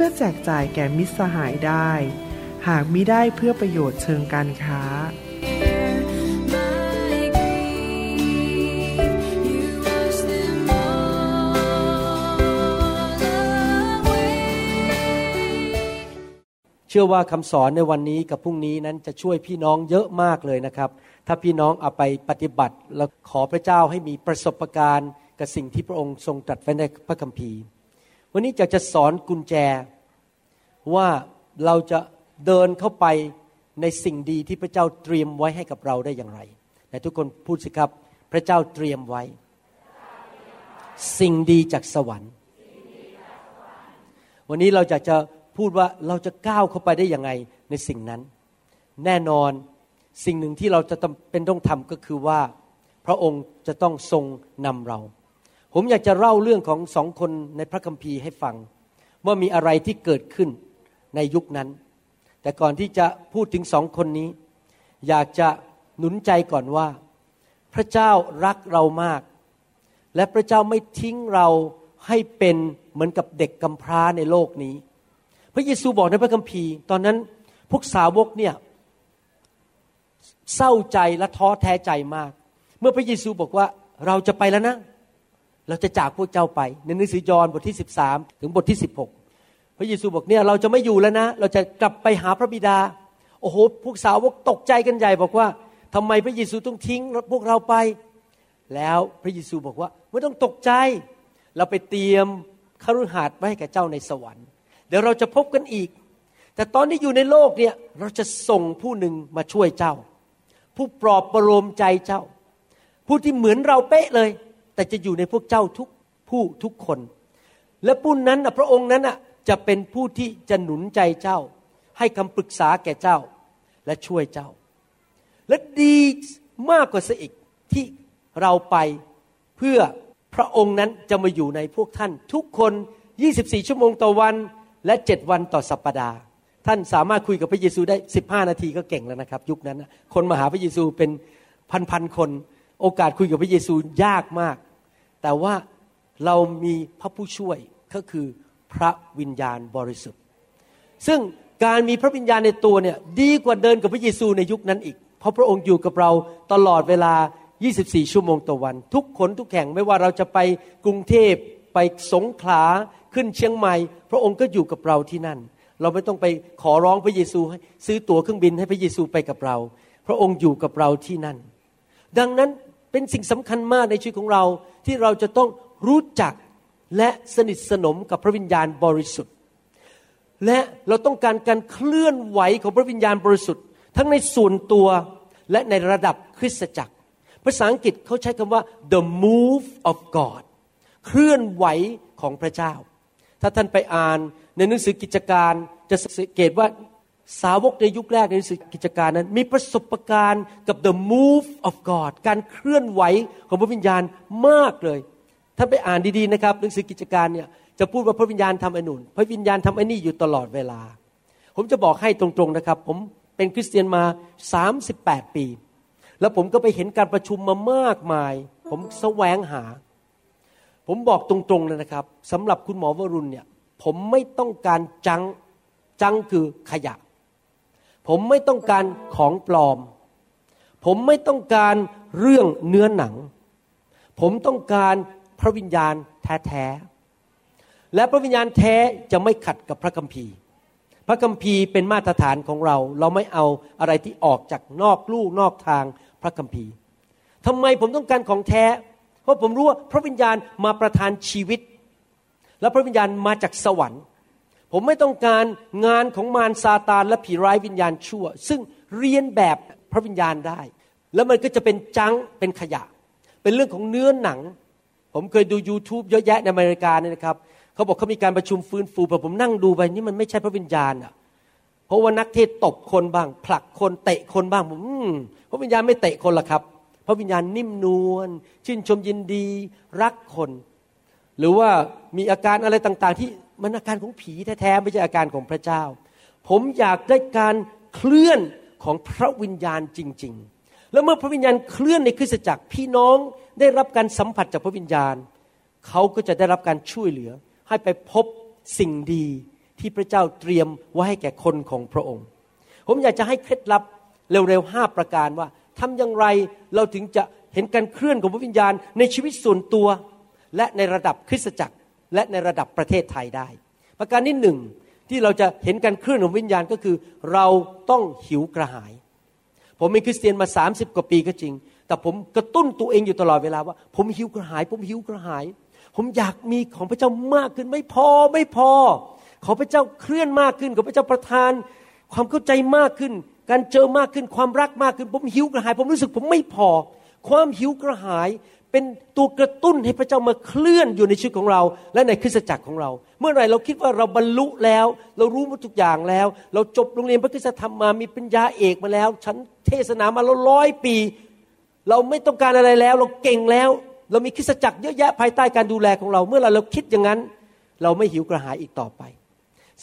พื่อแจกจ่ายแก่มิตรสหายได้ หากมิได้เพื่อประโยชน์เชิงการค้า เชื่อว่าคำสอนในวันนี้กับพรุ่งนี้นั้นจะช่วยพี่น้องเยอะมากเลยนะครับ ถ้าพี่น้องเอาไปปฏิบัติ แล้วขอพระเจ้าให้มีประสบการณ์กับสิ่งที่พระองค์ทรงตรัสไว้ในพระคัมภีร์ วันนี้อยากจะสอนกุญแจ ว่าเราจะเดินเข้าไปในสิ่งดีที่พระเจ้าเตรียมไว้ให้กับเราได้อย่างไรแต่ทุกคนพูดสิครับ พระเจ้าเตรียมไว้ สิ่งดีจากสวรรค์ วันนี้เราอยากจะพูดว่าเราจะก้าวเข้าไปได้ยังไงในสิ่งนั้น แน่นอนสิ่งหนึ่งที่เราจะเป็นต้องทำก็คือว่า พระองค์จะต้องทรงนำเรา ผมอยากจะเล่าเรื่องของสองคนในพระคัมภีร์ให้ฟัง ว่ามีอะไรที่เกิดขึ้น ในยุคนั้น แต่ก่อนที่จะพูดถึงสองคนนี้ อยากจะหนุนใจก่อนว่า พระเจ้ารักเรามาก และพระเจ้าไม่ทิ้งเราให้เป็นเหมือนกับเด็กกำพร้าในโลกนี้ พระเยซูบอกในพระคัมภีร์ ตอนนั้นพวกสาวกเนี่ยเศร้าใจและท้อแท้ใจมาก เมื่อพระเยซูบอกว่าเราจะไปแล้วนะ เราจะจากพวกเจ้าไป ในหนังสือยอห์นบทที่ 13 ถึงบทที่ 16 พระเยซูบอกเนี่ยเราจะไม่อยู่แล้วนะ เราจะกลับไปหาพระบิดา โอ้โหพวกสาวกตกใจกันใหญ่บอกว่าทำไมพระเยซูต้องทิ้งพวกเราไป แล้วพระเยซูบอกว่าไม่ต้องตกใจ เราไปเตรียมคฤหาสน์ไว้ให้แก่เจ้าในสวรรค์ เดี๋ยวเราจะพบกันอีก แต่ตอนที่อยู่ในโลกเนี่ยเราจะส่งผู้หนึ่งมาช่วยเจ้า ผู้ปลอบประโลมใจเจ้า ผู้ที่เหมือนเราเป๊ะเลย แต่จะอยู่ในพวกเจ้าทุกผู้ทุกคน และผู้นั้นน่ะพระองค์นั้นน่ะ จะเป็นผู้ที่จะหนุนใจเจ้า ให้คำปรึกษาแก่เจ้า และช่วยเจ้า และดีมากกว่าซะอีกที่เราไปเพื่อพระองค์นั้นจะมาอยู่ในพวกท่าน ทุกคน 24 ชั่วโมงต่อวันและ 7 วันต่อสัปปดาห์ ท่านสามารถคุยกับพระเยซูได้ 15 นาทีก็เก่งแล้วนะครับ ยุคนั้นคนมาหาพระเยซูเป็นพันๆคน โอกาสคุยกับพระเยซูยากมาก แต่ว่าเรามีพระผู้ช่วยก็คือ พระวิญญาณบริสุทธิ์ ซึ่งการมีพระวิญญาณในตัวเนี่ยดีกว่าเดินกับพระเยซูในยุคนั้นอีก เพราะพระองค์อยู่กับเราตลอดเวลา 24 ชั่วโมงต่อวัน ทุกคนทุกแห่งไม่ว่าเราจะไปกรุงเทพไปสงขลาขึ้นเชียงใหม่ พระองค์ก็อยู่กับเราที่นั่น เราไม่ต้องไปขอร้องพระเยซูให้ซื้อตั๋วเครื่องบินให้พระเยซูไปกับเรา พระองค์อยู่กับเราที่นั่น ดังนั้นเป็นสิ่งสำคัญมากในชีวิตของเราที่เราจะต้องรู้จัก และสนิทสนมกับพระวิญญาณบริสุทธิ์ และเราต้องการการเคลื่อนไหวของพระวิญญาณบริสุทธิ์ ทั้งในส่วนตัวและในระดับคริสตจักร ภาษาอังกฤษเขาใช้คำว่า the move of God เคลื่อนไหวของพระเจ้า ถ้าท่านไปอ่านในหนังสือกิจการจะสังเกตว่าสาวกในยุคแรกในหนังสือกิจการนั้น มีประสบการณ์กับ the move of God การเคลื่อนไหวของพระวิญญาณมากเลย ท่านไปอ่านดีๆนะครับหนังสือกิจการเนี่ยจะพูดว่าพระวิญญาณทำไอ้นู่นพระวิญญาณทำไอ้นี่อยู่ตลอดเวลา ผมจะบอกให้ตรงๆนะครับ ผมเป็นคริสเตียนมา 38 ปี แล้วผมก็ไปเห็นการประชุมมามากมาย ผมแสวงหา ผมบอกตรงๆเลยนะครับสำหรับคุณหมอวรุณเนี่ยผมไม่ต้องการจังจังคือขยะ ผมไม่ต้องการของปลอม ผมไม่ต้องการเรื่องเนื้อหนัง ผมต้องการ พระวิญญาณแท้ๆและพระวิญญาณแท้จะไม่ขัดกับพระคัมภีร์ พระคัมภีร์เป็นมาตรฐานของเรา เราไม่เอาอะไรที่ออกจากนอกลู่นอกทางพระคัมภีร์ทำไมผมต้องการของแท้ เพราะผมรู้ว่าพระวิญญาณมาประทานชีวิต และพระวิญญาณมาจากสวรรค์ ผมไม่ต้องการงานของมารซาตานและผีร้ายวิญญาณชั่ว ซึ่งเรียนแบบพระวิญญาณได้ แล้วมันก็จะเป็นจังเป็นขยะ เป็นเรื่องของเนื้อหนัง ผมเคยดู YouTube เยอะแยะในอเมริกาเนี่ยนะครับเขาบอกเขามีการประชุมฟื้นฟูแต่ผมนั่งดูไปนี่มันไม่ใช่พระวิญญาณอะเพราะว่านักเทศตบคนบ้าง ผลักคนเตะคนบ้างผมอืมพระวิญญาณไม่เตะคนหรอกครับ พระวิญญาณนิ่มนวลชื่นชมยินดี รักคน หรือว่ามีอาการอะไรต่างๆ ที่มันอาการของผีแท้ๆไม่ใช่อาการของพระเจ้า ผมอยากได้การเคลื่อนของพระวิญญาณจริง ๆ แล้วเมื่อพระวิญญาณเคลื่อนในคริสตจักรพี่น้องได้รับการสัมผัสจากพระวิญญาณ เขาก็จะได้รับการช่วยเหลือ ให้ไปพบสิ่งดีที่พระเจ้าเตรียมไว้ให้แก่คนของพระองค์ ผมอยากจะให้เคล็ดลับเร็วๆห้าประการว่าทำอย่างไรเราถึงจะเห็นการเคลื่อนของพระวิญญาณในชีวิตส่วนตัว และในระดับคริสตจักร และในระดับประเทศไทยได้ ประการที่หนึ่งที่เราจะเห็นการเคลื่อนของวิญญาณก็คือ เราต้องหิวกระหาย ผมเป็นคริสเตียนมา 30 กว่าปีก็จริง แต่ผมกระตุ้นตัวเองอยู่ตลอดเวลาว่า ผมหิวกระหาย ผมหิวกระหาย ผมอยากมีของพระเจ้ามากขึ้นไม่พอไม่พอ ขอพระเจ้าเคลื่อนมากขึ้น ขอพระเจ้าประทาน ความเข้าใจมากขึ้น การเจอมากขึ้นความรักมากขึ้น ผมหิวกระหาย ผมรู้สึกผมไม่พอ ความหิวกระหาย เป็นตัวกระตุ้นให้พระเจ้ามาเคลื่อนอยู่ในชีวิตของเรา และในคริสตจักรของเรา เมื่อไหร่เราคิดว่าเราบรรลุแล้ว เรารู้หมดทุกอย่างแล้ว เราจบโรงเรียนพระคริสตธรรมมามีปัญญาเอกมาแล้ว ฉันเทศนามาแล้วร้อยปี เราไม่ต้องการอะไรแล้ว เราเก่งแล้ว เรามีคริสตจักรเยอะแยะภายใต้การดูแลของเรา เมื่อเราเราคิดอย่างนั้น เราไม่หิวกระหายอีกต่อไป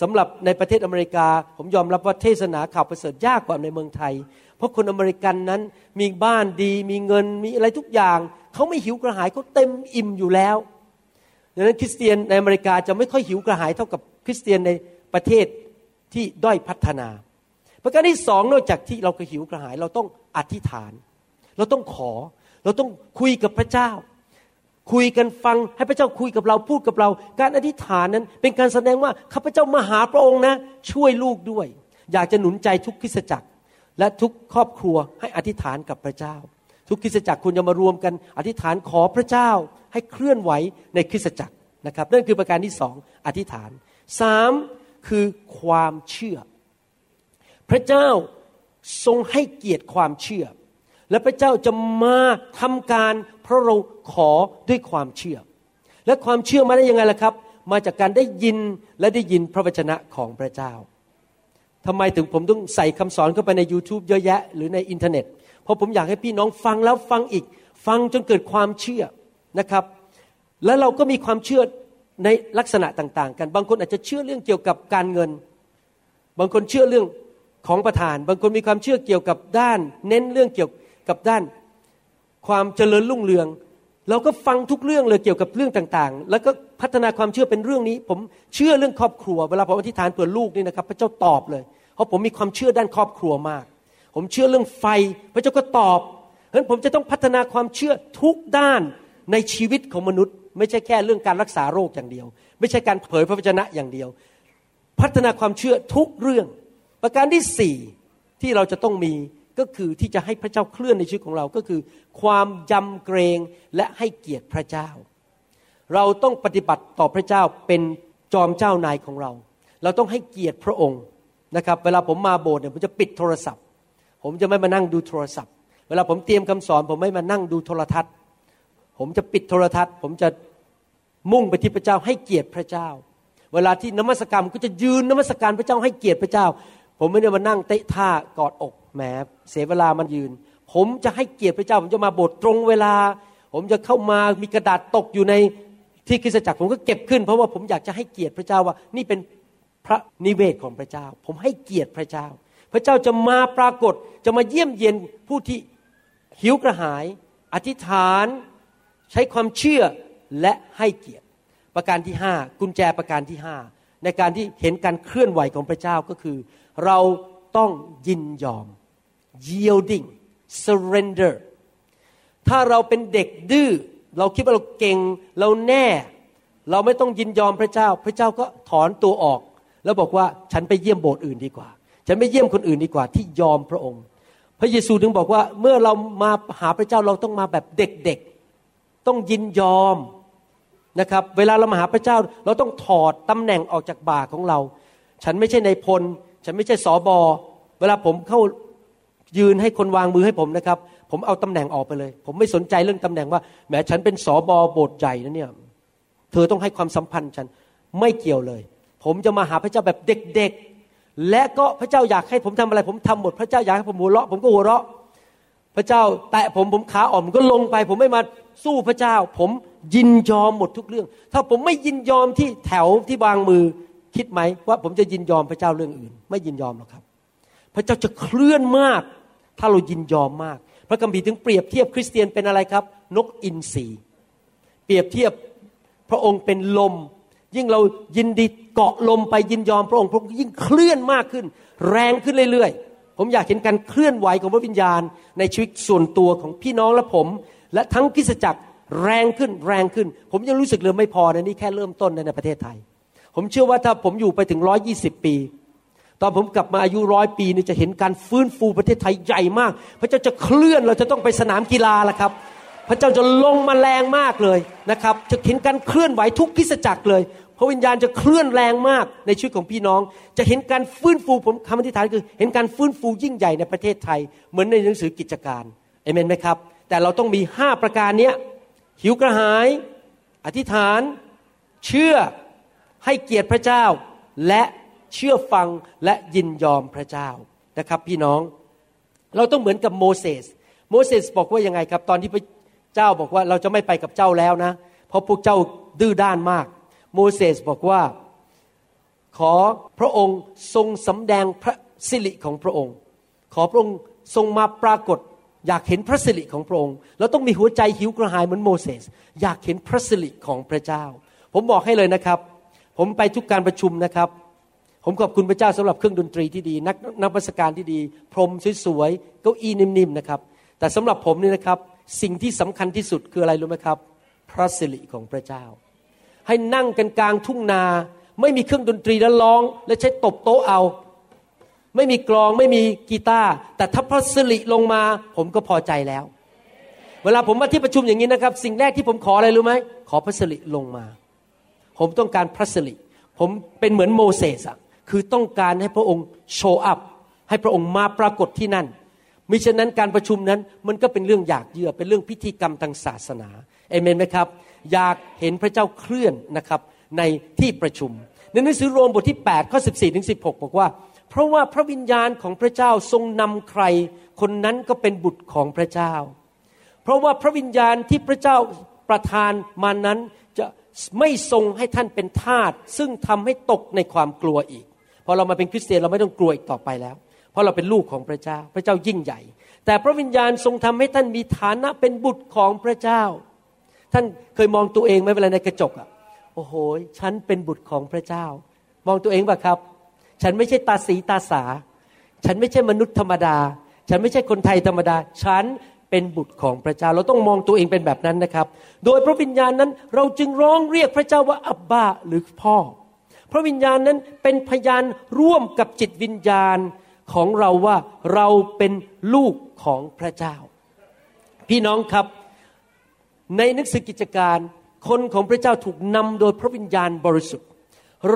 สำหรับในประเทศอเมริกา ผมยอมรับว่าเทศนาข่าวประเสริฐยากกว่าในเมืองไทย เพราะคนอเมริกันนั้นมีบ้านดี มีเงินมีอะไรทุกอย่าง เขาไม่หิวกระหายเขาเต็มอิ่มอยู่แล้วดังนั้นคริสเตียนในอเมริกาจะไม่ค่อยหิวกระหายเท่ากับคริสเตียนในประเทศที่ด้อยพัฒนา ประการที่สองนอกจากที่เราเคยหิวกระหาย เราต้องอธิษฐาน เราต้องขอ เราต้องคุยกับพระเจ้า คุยกันฟังให้พระเจ้าคุยกับเราพูดกับเรา การอธิษฐานนั้นเป็นการแสดงว่าข้าพเจ้ามาหาพระองค์นะ ช่วยลูกด้วย อยากจะหนุนใจทุกคริสตจักร และทุกครอบครัวให้อธิษฐานกับพระเจ้า ทุกคริสตจักรควรจะมารวมกันอธิษฐานขอพระเจ้าให้เคลื่อนไหวในคริสตจักรนะครับนั่นคือประการที่สองอธิษฐานสามคือความเชื่อ พระเจ้าทรงให้เกียรติความเชื่อ และพระเจ้าจะมาทำการเพราะเราขอด้วยความเชื่อ และความเชื่อมาได้ยังไงล่ะครับ มาจากการได้ยินและได้ยินพระวจนะของพระเจ้า ทำไมถึงผมต้องใส่คำสอนเข้าไปใน YouTube เยอะแยะ หรือในอินเทอร์เน็ต เพราะผมอยากให้พี่น้องฟังแล้วฟังอีก ฟังจนเกิดความเชื่อนะครับ แล้วเราก็มีความเชื่อในลักษณะต่าง ๆ กัน บางคนอาจจะเชื่อเรื่องเกี่ยวกับการเงิน บางคนเชื่อเรื่องของประทาน บางคนมีความเชื่อเกี่ยวกับด้าน เน้นเรื่องเกี่ยวกับด้าน ความเจริญรุ่งเรือง เราก็ฟังทุกเรื่องเลยเกี่ยวกับเรื่องต่างๆ แล้วก็พัฒนาความเชื่อเป็นเรื่องนี้ ผมเชื่อเรื่องครอบครัว เวลาผมอธิษฐานเผื่อลูกนี่นะครับ พระเจ้าตอบเลย เพราะผมมีความเชื่อด้านครอบครัวมาก ผมเชื่อเรื่องไฟ พระเจ้าก็ตอบเพราะนั้นผมจะต้องพัฒนาความเชื่อทุกด้านในชีวิตของมนุษย์ ไม่ใช่แค่เรื่องการรักษาโรคอย่างเดียว ไม่ใช่การเผยพระวจนะอย่างเดียว พัฒนาความเชื่อทุกเรื่อง ประการที่สี่ที่เราจะต้องมีก็คือที่จะให้พระเจ้าเคลื่อนในชีวิตของเราก็คือ ความยำเกรงและให้เกียรติพระเจ้า เราต้องปฏิบัติต่อพระเจ้าเป็นจอมเจ้านายของเรา เราต้องให้เกียรติพระองค์ นะครับเวลาผมมาโบสถ์เนี่ยผมจะปิดโทรศัพท์ ผมจะไม่มานั่งดูโทรศัพท์ เวลาผมเตรียมคำสอน ผมไม่มานั่งดูโทรทัศน์ ผมจะปิดโทรทัศน์ ผมจะมุ่งไปที่พระเจ้าให้เกียรติพระเจ้า เวลาที่นมัสการก็จะยืนนมัสการพระเจ้าให้เกียรติพระเจ้า ผมไม่ได้มานั่งเตะท่ากอดอกแหมเสียเวลามันยืน ผมจะให้เกียรติพระเจ้า ผมจะมาโบสถ์ตรงเวลา ผมจะเข้ามามีกระดาษตกอยู่ในที่คริสตจักรผมก็เก็บขึ้น เพราะว่าผมอยากจะให้เกียรติพระเจ้าว่านี่เป็น พระนิเวศของพระเจ้า ผมให้เกียรติพระเจ้า พระเจ้าจะมาปรากฏจะมาเยี่ยมเยียนผู้ที่หิวกระหาย อธิษฐานใช้ความเชื่อและให้เกียรติ ประการที่ห้ากุญแจประการที่ห้าในการที่เห็นการเคลื่อนไหวของพระเจ้าก็คือ เราต้องยินยอม yielding surrender ถ้าเราเป็นเด็กดื้อเราคิดว่าเราเก่งเราแน่ เราไม่ต้องยินยอมพระเจ้า พระเจ้าก็ถอนตัวออก แล้วบอกว่าฉันไปเยี่ยมโบสถ์อื่นดีกว่า ฉันไปเยี่ยมคนอื่นดีกว่า ที่ยอมพระองค์ พระเยซูถึงบอกว่าเมื่อเรามาหาพระเจ้าเราต้องมาแบบเด็กๆ ต้องยินยอมนะครับ เวลาเรามาหาพระเจ้าเราต้องถอดตำแหน่งออกจากบ่าของเรา ฉันไม่ใช่ในพล ฉันไม่ใช่สอบอ เวลาผมเข้ายืนให้คนวางมือให้ผมนะครับ ผมเอาตำแหน่งออกไปเลย ผมไม่สนใจเรื่องตำแหน่งว่าแหมฉันเป็นสอบอโบสถ์ใหญ่นะเนี่ยเธอต้องให้ความสัมพันธ์ฉันไม่เกี่ยวเลย ผมจะมาหาพระเจ้าแบบเด็กๆ และก็พระเจ้าอยากให้ผมทำอะไร ผมทำหมด พระเจ้าอยากให้ผมหัวเราะผมก็หัวเราะ พระเจ้าแตะผมผมขาอ่อนผมก็ลงไป ผมไม่มาสู้พระเจ้า ผมยินยอมหมดทุกเรื่อง ถ้าผมไม่ยินยอมที่แถวที่วางมือคิดไหมว่าผมจะยินยอมพระเจ้าเรื่องอื่น ไม่ยินยอมหรอกครับ พระเจ้าจะเคลื่อนมาก ถ้าเรายินยอมมาก พระคัมภีร์ถึงเปรียบเทียบคริสเตียนเป็นอะไรครับ นกอินทรีเปรียบเทียบพระองค์เป็นลม ยิ่งเรายินดีเกาะลมไปยินยอมพระองค์พระองค์ยิ่งเคลื่อนมากขึ้น แรงขึ้นเรื่อยๆ ผมอยากเห็นการเคลื่อนไหวของพระวิญญาณ ในชีวิตส่วนตัวของพี่น้องและผม และทั้งคริสจักรแรงขึ้นแรงขึ้น ผมยังรู้สึกเลยไม่พอนะนี่แค่เริ่มต้นในประเทศไทย ผมเชื่อว่าถ้าผมอยู่ไปถึงร้อยี่สิบปี ตอนผมกลับมาอายุร้อยปีนี่จะเห็นการฟื้นฟูประเทศไทยใหญ่มาก พระเจ้าจะเคลื่อนเราจะต้องไปสนามกีฬาล้วครับพระเจ้าจะลงมาแรงมากเลยนะครับ จะเห็นการเคลื่อนไหวทุกคริสจักรเลย พระวิญญาณจะเคลื่อนแรงมากในชีวิตของพี่น้อง จะเห็นการฟื้นฟูผมคำอธิษฐานคือ เห็นการฟื้นฟูยิ่งใหญ่ในประเทศไทย เหมือนในหนังสือกิจการเอเมนไหมครับ แต่เราต้องมีห้าประการเนี้ยหิวกระหาย อธิษฐาน เชื่อให้เกียรติพระเจ้า และเชื่อฟังและยินยอมพระเจ้านะครับ พี่น้อง เราต้องเหมือนกับโมเสสโมเสสบอกว่ายังไงครับ ตอนที่พระเจ้าบอกว่าเราจะไม่ไปกับเจ้าแล้วนะ เพราะพวกเจ้าดื้อด้านมาก โมเสสบอกว่า ขอพระองค์ทรงสำแดงพระสิริของพระองค์ ขอพระองค์ทรงมาปรากฏ อยากเห็นพระสิริของพระองค์เราต้องมีหัวใจหิวกระหายเหมือนโมเสสอยากเห็นพระสิริของพระเจ้า ผมบอกให้เลยนะครับ ผมไปทุกการประชุมนะครับ ผมขอบคุณพระเจ้าสำหรับเครื่องดนตรีที่ดี นักนักบัสการที่ดี พรมสวยๆเก้าอี้นิ่มๆนะครับ แต่สำหรับผมนี่นะครับ สิ่งที่สำคัญที่สุดคืออะไรรู้ไหมครับ พระสิริของพระเจ้า ให้นั่งกันกลางทุ่งนา ไม่มีเครื่องดนตรีแล้วร้อง และใช้ตบโต๊ะเอา ไม่มีกลองไม่มีกีตาร์แต่ถ้าพระสิริลงมา ผมก็พอใจแล้ว เวลาผมมาที่ประชุมอย่างนี้นะครับ สิ่งแรกที่ผมขออะไรรู้ไหมขอพระสิริลงมา ผมต้องการพระสิริผมเป็นเหมือนโมเสสอะคือต้องการให้พระองค์โชว์อัพให้พระองค์มาปรากฏที่นั่น มิฉะนั้นการประชุมนั้นมันก็เป็นเรื่องอยากเยื่อเป็นเรื่องพิธีกรรมทางศาสนาเอเมนไหมครับ อยากเห็นพระเจ้าเคลื่อนนะครับในที่ประชุม ในหนังสือโรมบทที่8ข้อ14ถึง16 บอกว่า เพราะว่าพระวิญญาณของพระเจ้าทรงนำใคร คนนั้นก็เป็นบุตรของพระเจ้า เพราะว่าพระวิญญาณที่พระเจ้าประทานมานั้นจะไม่ทรงให้ท่านเป็นทาสซึ่งทำให้ตกในความกลัวอีกพอเรามาเป็นคริสเตียนเราไม่ต้องกลัวอีกต่อไปแล้ว เพราะเราเป็นลูกของพระเจ้า พระเจ้ายิ่งใหญ่ แต่พระวิญญาณทรงทำให้ท่านมีฐานะเป็นบุตรของพระเจ้า ท่านเคยมองตัวเองไหมเวลาในกระจกอะโอ้โห ฉันเป็นบุตรของพระเจ้า มองตัวเองป่ะครับ ฉันไม่ใช่ตาสีตาสา ฉันไม่ใช่มนุษย์ธรรมดา ฉันไม่ใช่คนไทยธรรมดา ฉันเป็นบุตรของพระเจ้า เราต้องมองตัวเองเป็นแบบนั้นนะครับ โดยพระวิญญาณนั้นเราจึงร้องเรียกพระเจ้าว่าอับบาหรือพ่อ พระวิญญาณนั้นเป็นพยานร่วมกับจิตวิญญาณ ของเราว่าเราเป็นลูกของพระเจ้า พี่น้องครับในหนังสือกิจการคนของพระเจ้าถูกนำโดยพระวิญญาณบริสุทธิ์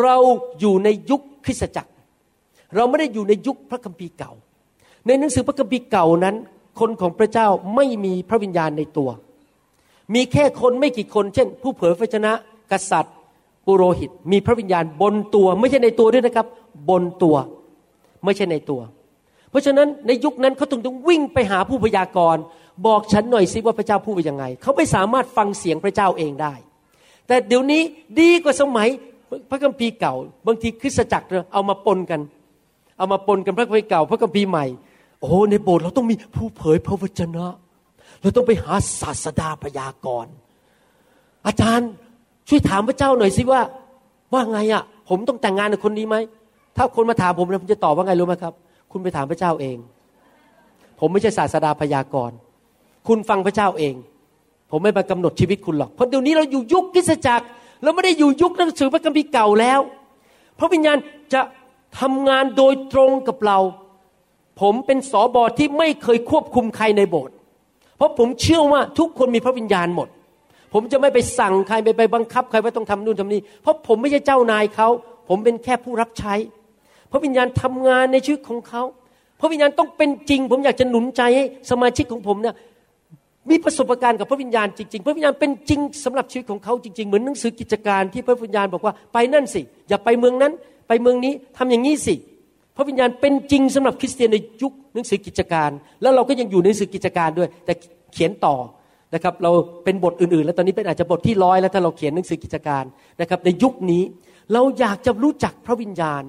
เราอยู่ในยุคคริสตจักร เราไม่ได้อยู่ในยุคพระคัมภีร์เก่า ในหนังสือพระคัมภีร์เก่านั้น คนของพระเจ้าไม่มีพระวิญญาณในตัว มีแค่คนไม่กี่คน เช่น ผู้เผยพระชนะ กษัตริย์ ปุโรหิต มีพระวิญญาณบนตัว ไม่ใช่ในตัวด้วยนะครับ บนตัว ไม่ใช่ในตัว เพราะฉะนั้นในยุคนั้นเขาต้องต้องวิ่งไปหาผู้พยากรณ์บอกฉันหน่อยสิว่าพระเจ้าพูดว่ายังไง เขาไม่สามารถฟังเสียงพระเจ้าเองได้ แต่เดี๋ยวนี้ดีกว่าสมัยพระคัมภีร์เก่า บางทีคริสตจักรเอามาปนกัน เอามาปนกันพระคัมภีร์เก่า พระคัมภีร์ใหม่ โอ้ในโบสถ์เราต้องมีผู้เผยพระวจนะ เราต้องไปหาศาสดาพยากรณ์อาจารย์ช่วยถามพระเจ้าหน่อยสิว่าว่าไงอะ ผมต้องแต่งงานกับคนนี้ไหม ถ้าคนมาถามผมเนี่ยผมจะตอบว่าไงรู้ไหมครับ คุณไปถามพระเจ้าเอง ผมไม่ใช่ศาสดาพยากรณ์ คุณฟังพระเจ้าเอง ผมไม่มากำหนดชีวิตคุณหรอกเพราะเดี๋ยวนี้เราอยู่ยุคคริสจักรเราไม่ได้อยู่ยุคหนังสือพระคัมภีร์เก่าแล้ว พระวิญญาณจะทำงานโดยตรงกับเรา ผมเป็นสอบอที่ไม่เคยควบคุมใครในโบสถ์เพราะผมเชื่อว่าทุกคนมีพระวิญญาณหมดผมจะไม่ไปสั่งใครไปไปบังคับใครว่าต้องทำนู่นทำนี่เพราะผมไม่ใช่เจ้านายเขา ผมเป็นแค่ผู้รับใช้ พระวิญญาณทำงานในชีวิตของเขาพระวิญญาณต้องเป็นจริง ผมอยากจะหนุนใจให้สมาชิกของผมเนี่ยมีประสบการณ์กับพระวิญญาณจริงๆ พระวิญญาณเป็นจริงสำหรับชีวิตของเขาจริงๆ เหมือนหนังสือกิจการที่พระวิญญาณบอกว่าไปนั่นสิ อย่าไปเมืองนั้น ไปเมืองนี้ทำอย่างนี้สิ พระวิญญาณเป็นจริงสำหรับคริสเตียนในยุคหนังสือกิจการ แล้วเราก็ยังอยู่ในหนังสือกิจการด้วย แต่เขียนต่อนะครับ เราเป็นบทอื่นๆ แล้วตอนนี้เป็นอาจจะบทที่ร้อยแล้วถ้าเราเขียนหนังสือกิจการนะครับในยุคนี้เราอยากจะรู้จักพระวิญญาณ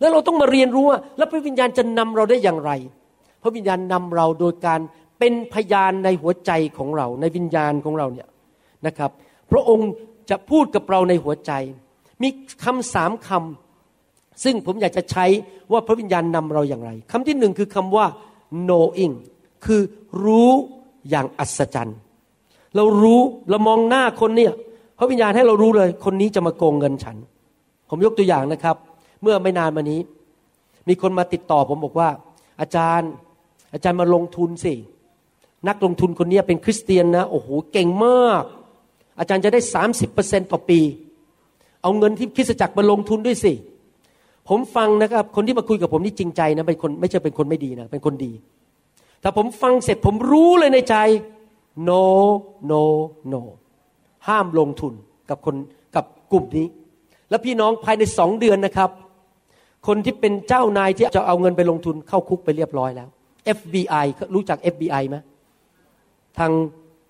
แล้วเราต้องมาเรียนรู้ว่าแล้วพระวิญญาณจะนำเราได้อย่างไร พระวิญญาณนำเราโดยการเป็นพยานในหัวใจของเรา ในวิญญาณของเราเนี่ยนะครับ พระองค์จะพูดกับเราในหัวใจ มีคำสามคำซึ่งผมอยากจะใช้ว่าพระวิญญาณนำเราอย่างไรคำที่หนึ่งคือคำว่า knowing คือรู้อย่างอัศจรรย์เรารู้เรามองหน้าคนเนี่ยพระวิญญาณให้เรารู้เลย คนนี้จะมาโกงเงินฉัน ผมยกตัวอย่างนะครับ เมื่อไม่นานมานี้ มีคนมาติดต่อผมบอกว่า อาจารย์ อาจารย์มาลงทุนสิ นักลงทุนคนนี้เป็นคริสเตียนนะ โอ้โห เก่งมาก อาจารย์จะได้สามสิบเปอร์เซ็นต่อปี เอาเงินที่คริสจักรมาลงทุนด้วยสิ ผมฟังนะครับ คนที่มาคุยกับผมนี่จริงใจนะ เป็นคนไม่ใช่เป็นคนไม่ดีนะ เป็นคนดี แต่ผมฟังเสร็จผมรู้เลยในใจ no no no ห้ามลงทุนกับคนกับกลุ่มนี้ แล้วพี่น้องภายในสองเดือนนะครับ คนที่เป็นเจ้านายที่จะเอาเงินไปลงทุนเข้าคุกไปเรียบร้อยแล้ว FBI รู้จัก FBI ไหมทาง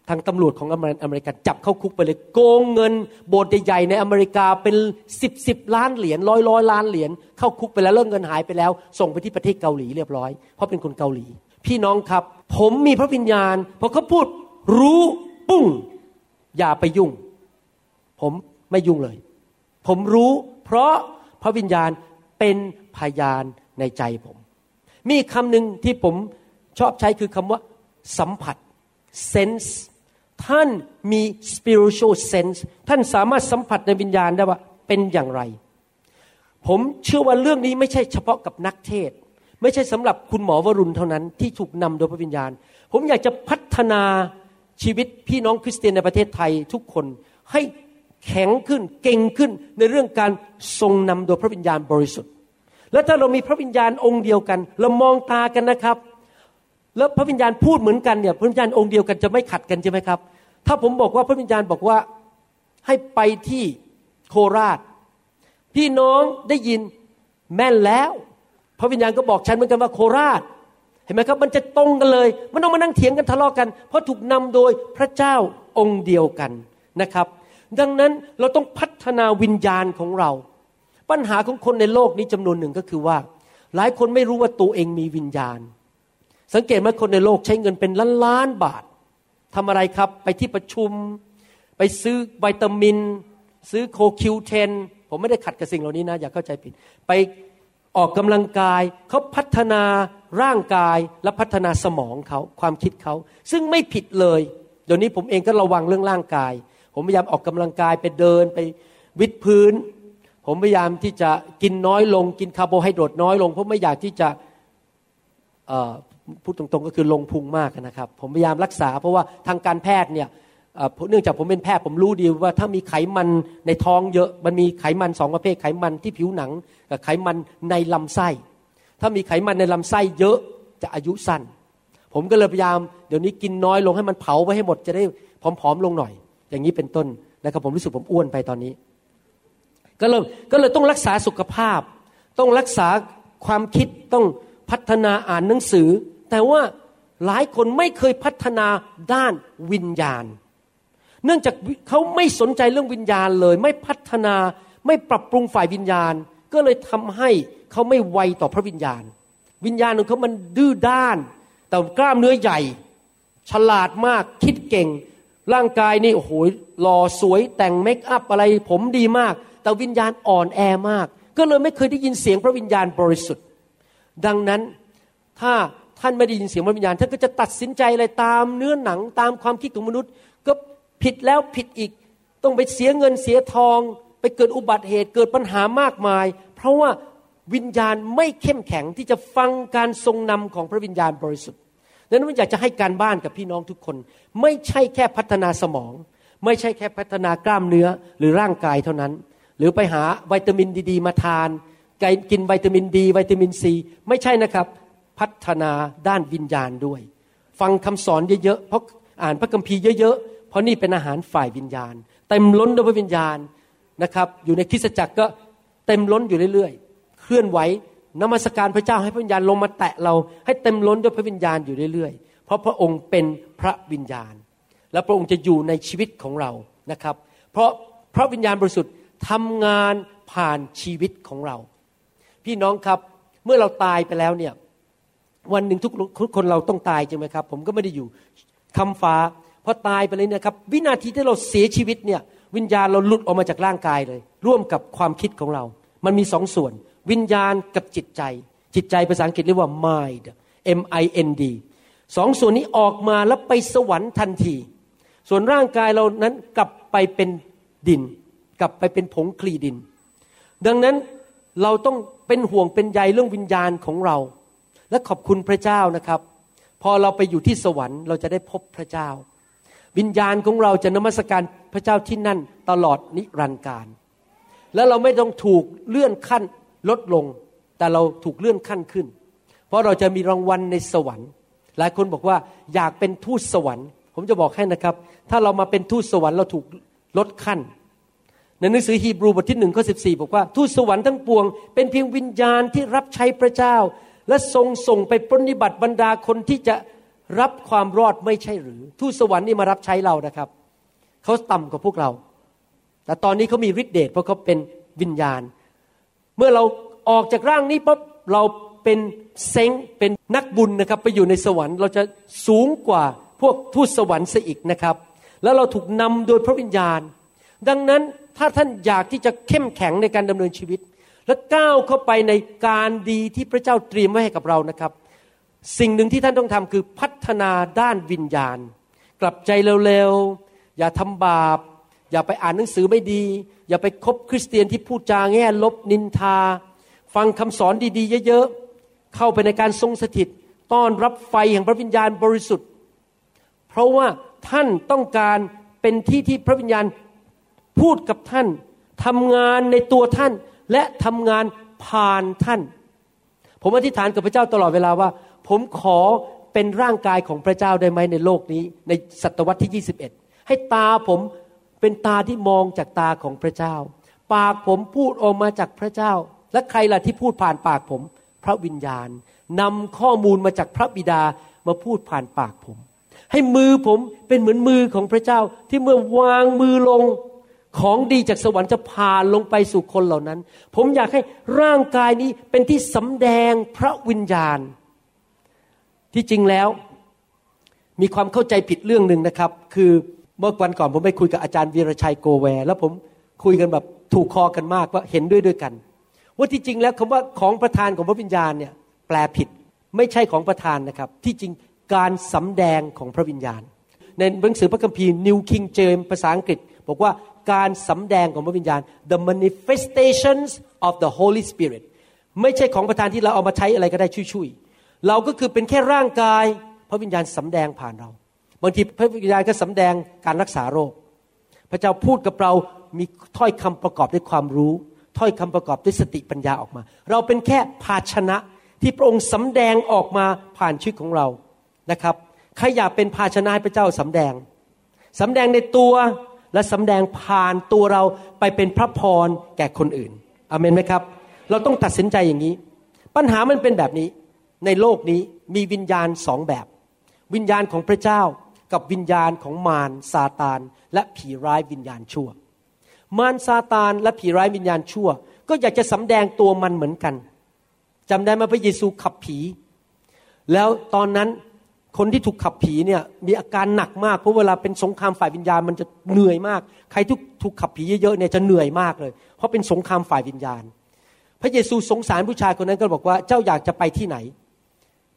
ทางตำรวจของอเมริกันจับเข้าคุกไปเลยโกงเงิน โบสถ์ใหญ่ในอเมริกาเป็นสิบสิบล้านเหรียญร้อยร้อยล้านเหรียญเข้าคุกไปแล้วเรื่องเงินหายไปแล้ว ส่งไปที่ประเทศเกาหลีเรียบร้อย เพราะเป็นคนเกาหลี พี่น้องครับ ผมมีพระวิญญาณพอเขาพูดรู้ปุ้ง อย่าไปยุ่ง ผมไม่ยุ่งเลย ผมรู้ เพราะพระวิญญาณ เป็นพยานในใจผม มีคำหนึ่งที่ผมชอบใช้คือคำว่า สัมผัส sense ท่านมี spiritual sense ท่านสามารถสัมผัสในวิญญาณได้ว่าเป็นอย่างไร ผมเชื่อว่าเรื่องนี้ไม่ใช่เฉพาะกับนักเทศ ไม่ใช่สำหรับคุณหมอวรุณเท่านั้นที่ถูกนำโดยพระวิญญาณ ผมอยากจะพัฒนาชีวิตพี่น้องคริสเตียนในประเทศไทยทุกคนให้แข็งขึ้นเก่งขึ้นในเรื่องการทรงนำโดยพระวิญญาณบริสุทธิ์ แล้วถ้าเรามีพระวิญญาณองค์เดียวกัน เรามองตากันนะครับ แล้วพระวิญญาณพูดเหมือนกันเนี่ยพระวิญญาณองค์เดียวกันจะไม่ขัดกันใช่ไหมครับ ถ้าผมบอกว่าพระวิญญาณบอกว่าให้ไปที่โคราช พี่น้องได้ยินแม่นแล้ว พระวิญญาณก็บอกฉันเหมือนกันว่าโคราชเห็นไหมครับมันจะตรงกันเลยมันต้องมานั่งเถียงกันทะเลาะกัน เพราะถูกนำโดยพระเจ้าองค์เดียวกันนะครับ ดังนั้นเราต้องพัฒนาวิญญาณของเรา ปัญหาของคนในโลกนี้จำนวนหนึ่งก็คือว่า หลายคนไม่รู้ว่าตัวเองมีวิญญาณ สังเกตไหมคนในโลกใช้เงินเป็นล้านล้านบาททำอะไรครับ ไปที่ประชุม ไปซื้อวิตามิน ซื้อโคคิวเทนผมไม่ได้ขัดกับสิ่งเหล่านี้นะ อย่าเข้าใจผิด ไปออกกำลังกายเขาพัฒนาร่างกายและพัฒนาสมองเขาความคิดเขา ซึ่งไม่ผิดเลย เดี๋ยวนี้ผมเองก็ระวังเรื่องร่างกาย ผมพยายามออกกำลังกายไปเดินไปวิดพื้น ผมพยายามที่จะกินน้อยลง กินคาร์โบไฮเดรตน้อยลง เพราะไม่อยากที่จะพูดตรงๆก็คือลงพุงมากนะครับ ผมพยายามรักษา เพราะว่าทางการแพทย์เนี่ยเนื่องจากผมเป็นแพทย์ผมรู้ดีว่าถ้ามีไขมันในท้องเยอะมันมีไขมันสองประเภทไขมันที่ผิวหนังกับไขมันในลำไส้ ถ้ามีไขมันในลำไส้เยอะจะอายุสั้น ผมก็เลยพยายามเดี๋ยวนี้กินน้อยลงให้มันเผาไปให้หมดจะได้ผอมๆลงหน่อย อย่างนี้เป็นต้นนะครับผมรู้สึกผมอ้วนไปตอนนี้ ก็เลยก็เลยต้องรักษาสุขภาพ ต้องรักษาความคิดต้องพัฒนาอ่านหนังสือ แต่ว่าหลายคนไม่เคยพัฒนาด้านวิญญาณ เนื่องจากเขาไม่สนใจเรื่องวิญญาณเลย ไม่พัฒนาไม่ปรับปรุงฝ่ายวิญญาณ ก็เลยทำให้เขาไม่ไวต่อพระวิญญาณ วิญญาณของเขามันดื้อด้าน แต่กล้ามเนื้อใหญ่ ฉลาดมากคิดเก่ง ร่างกายนี่โอ้โหหล่อสวยแต่งเมคอัพอะไรผมดีมาก แต่วิญญาณอ่อนแอมาก ก็เลยไม่เคยได้ยินเสียงพระวิญญาณบริสุทธิ์ ดังนั้นถ้าท่านไม่ได้ยินเสียงพระวิญญาณท่านก็จะตัดสินใจอะไรตามเนื้อหนังตามความคิดของมนุษย์ ก็ผิดแล้วผิดอีก ต้องไปเสียเงินเสียทอง ไปเกิดอุบัติเหตุเกิดปัญหามากมาย เพราะว่าวิญญาณไม่เข้มแข็งที่จะฟังการทรงนำของพระวิญญาณบริสุทธิ์ดังนั้นผมอยากจะให้การบ้านกับพี่น้องทุกคน ไม่ใช่แค่พัฒนาสมอง ไม่ใช่แค่พัฒนากล้ามเนื้อหรือร่างกายเท่านั้น หรือไปหาวิตามินดีๆมาทานกินวิตามินดีวิตามินซีไม่ใช่นะครับ พัฒนาด้านวิญญาณด้วย ฟังคำสอนเยอะๆเพราะอ่านพระคัมภีร์เยอะๆเพราะนี่เป็นอาหารฝ่ายวิญญาณ เต็มล้นด้วยพระวิญญาณนะครับอยู่ในคริสตจักรก็เต็มล้นอยู่เรื่อยๆ เคลื่อนไหวนมัสการพระเจ้าให้พระวิญญาณลงมาแตะเราให้เต็มล้นด้วยพระวิญญาณอยู่เรื่อยๆ เพราะพระองค์เป็นพระวิญญาณ และพระองค์จะอยู่ในชีวิตของเรานะครับ เพราะพระวิญญาณบริสุทธิ์ ทำงานผ่านชีวิตของเรา พี่น้องครับเมื่อเราตายไปแล้วเนี่ยวันหนึ่งทุกทุกคนเราต้องตายใช่ไหมครับ ผมก็ไม่ได้อยู่คำฟ้าพอตายไปเลยนะครับ วินาทีที่เราเสียชีวิตเนี่ยวิญญาณเราหลุดออกมาจากร่างกายเลย ร่วมกับความคิดของเรา มันมีสองส่วน วิญญาณกับจิตใจ จิตใจภาษาอังกฤษเรียกว่า mind M I N D สองส่วนนี้ออกมาแล้วไปสวรรค์ทันที ส่วนร่างกายเรานั้นกลับไปเป็นดิน กลับไปเป็นผงคลีดิน ดังนั้นเราต้องเป็นห่วงเป็นใยเรื่องวิญญาณของเรา และขอบคุณพระเจ้านะครับ พอเราไปอยู่ที่สวรรค์เราจะได้พบพระเจ้า วิญญาณของเราจะนมัสการพระเจ้าที่นั่นตลอดนิรันดร์การ แล้วเราไม่ต้องถูกเลื่อนขั้นลดลง แต่เราถูกเลื่อนขั้นขึ้น เพราะเราจะมีรางวัลในสวรรค์ หลายคนบอกว่าอยากเป็นทูตสวรรค์ ผมจะบอกให้นะครับ ถ้าเรามาเป็นทูตสวรรค์เราถูกลดขั้น ในหนังสือฮีบรูบทที่หนึ่งข้อสิบบอกว่าทูตสวรรค์ทั้งปวง เป็นเพียงวิญญาณที่รับใช้พระเจ้า และทรงส่งไปปฏิบัติบรรดาคนที่จะรับความรอดไม่ใช่หรือ ทูตสวรรค์นี่มารับใช้เรานะครับเขาต่ำกว่าพวกเรา แต่ตอนนี้เขามีฤทธิเดชเพราะเขาเป็นวิญญาณ เมื่อเราออกจากร่างนี้ปั๊บเราเป็นเซ้งเป็นนักบุญนะครับ ไปอยู่ในสวรรค์เราจะสูงกว่าพวกทูตสวรรค์ซะอีกนะครับ แล้วเราถูกนำโดยพระวิญญาณ ดังนั้น ถ้าท่านอยากที่จะเข้มแข็งในการดำเนินชีวิต และก้าวเข้าไปในการดีที่พระเจ้าเตรียมไว้ให้กับเรานะครับ สิ่งหนึ่งที่ท่านต้องทำคือพัฒนาด้านวิญญาณ กลับใจเร็วๆ อย่าทำบาป อย่าไปอ่านหนังสือไม่ดี อย่าไปคบคริสเตียนที่พูดจาแง่ลบนินทา ฟังคำสอนดีๆ เยอะๆ เข้าไปในการทรงสถิต ต้อนรับไฟแห่งพระวิญญาณบริสุทธิ์ เพราะว่าท่านต้องการเป็นที่ที่พระวิญญาณ พูดกับท่านทำงานในตัวท่าน และทำงานผ่านท่าน ผมอธิษฐานกับพระเจ้าตลอดเวลาว่า ผมขอเป็นร่างกายของพระเจ้าได้ไหมในโลกนี้ ในศตวรรษที่ 21 ให้ตาผมเป็นตาที่มองจากตาของพระเจ้า ปากผมพูดออกมาจากพระเจ้า และใครล่ะที่พูดผ่านปากผม พระวิญญาณนำข้อมูลมาจากพระบิดามาพูดผ่านปากผม ให้มือผมเป็นเหมือนมือของพระเจ้าที่เมื่อวางมือลง ของดีจากสวรรค์จะผ่านลงไปสู่คนเหล่านั้น ผมอยากให้ร่างกายนี้เป็นที่สำแดงพระวิญญาณ ที่จริงแล้ว มีความเข้าใจผิดเรื่องหนึ่งนะครับ คือเมื่อวันก่อนผมไปคุยกับอาจารย์วีรชัยโกแวร์แล้วผมคุยกันแบบถูกคอกันมากว่าเห็นด้วยด้วยกัน ว่าที่จริงแล้วคำว่าของประธานของพระวิญญาณเนี่ยแปลผิดไม่ใช่ของประธานนะครับ ที่จริงการสำแดงของพระวิญญาณ ในหนังสือพระคัมภีร์ New King James ภาษาอังกฤษ บอกว่า การสำแดงของพระวิญญาณ the manifestations of the Holy Spirit ไม่ใช่ของประธานที่เราเอามาใช้อะไรก็ได้ช่ยๆเราก็คือเป็นแค่ร่างกาย พระวิญญาณสำแดงผ่านเราบางทีพระวิญญาณก็สำแดงการรักษาโรค พระเจ้าพูดกับเรามีถ้อยคำประกอบด้วยความรู้ ถ้อยคำประกอบด้วยสติปัญญาออกมา เราเป็นแค่ภาชนะที่พระองค์สำแดงออกมาผ่านชีวิตของเรานะครับใครอยากเป็นภาชนะให้พระเจ้าสำแดงสำแดงในตัว และสำแดงผ่านตัวเราไปเป็นพระพรแก่คนอื่นอเมนไหมครับ เราต้องตัดสินใจอย่างนี้ ปัญหามันเป็นแบบนี้ ในโลกนี้มีวิญญาณสองแบบ วิญญาณของพระเจ้ากับวิญญาณของมารซาตาน และผีร้ายวิญญาณชั่ว มารซาตานและผีร้ายวิญญาณชั่ว ก็อยากจะสำแดงตัวมันเหมือนกันจำได้ไหมพระเยซูขับผี แล้วตอนนั้น คนที่ถูกขับผีเนี่ยมีอาการหนักมากเพราะเวลาเป็นสงครามฝ่ายวิญญาณมันจะเหนื่อยมาก ใครทุกถูกขับผีเยอะๆเนี่ยจะเหนื่อยมากเลย เพราะเป็นสงครามฝ่ายวิญญาณ พระเยซูสงสารผู้ชายคนนั้นก็บอกว่าเจ้าอยากจะไปที่ไหน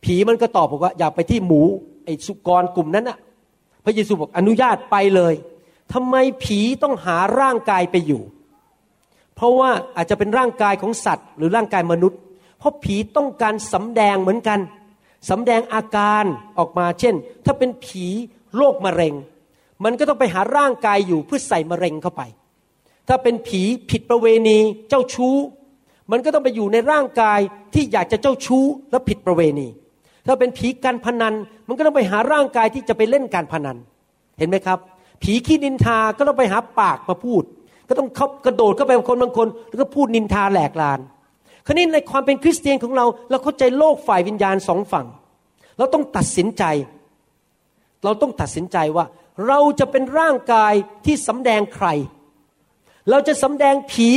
ผีมันก็ตอบบอกว่าอยากไปที่หมูไอ้สุกรกลุ่มนั้นอะพระเยซูบอกอนุญาตไปเลยทำไมผีต้องหาร่างกายไปอยู่ เพราะว่าอาจจะเป็นร่างกายของสัตว์ หรือร่างกายมนุษย์ เพราะผีต้องการสำแดงเหมือนกัน สำแดงอาการออกมาเช่น ถ้าเป็นผีโรคมะเร็ง มันก็ต้องไปหาร่างกายอยู่เพื่อใส่มะเร็งเข้าไป ถ้าเป็นผีผิดประเวณีเจ้าชู้ มันก็ต้องไปอยู่ในร่างกายที่อยากจะเจ้าชู้และผิดประเวณี ถ้าเป็นผีการพนัน มันก็ต้องไปหาร่างกายที่จะไปเล่นการพนัน เห็นไหมครับ ผีขี้นินทาก็ต้องไปหาปากมาพูด ก็ต้องเข้ากระโดดเข้าไปกับคนบางคน แล้วก็พูดนินทาแหลกลาน ราวนี้ในความเป็นคริสเตียนของเรา เราเข้าใจโลกฝ่ายวิญญาณสองฝั่ง เราต้องตัดสินใจ เราต้องตัดสินใจว่า เราจะเป็นร่างกายที่สำแดงใคร เราจะสำแดงผี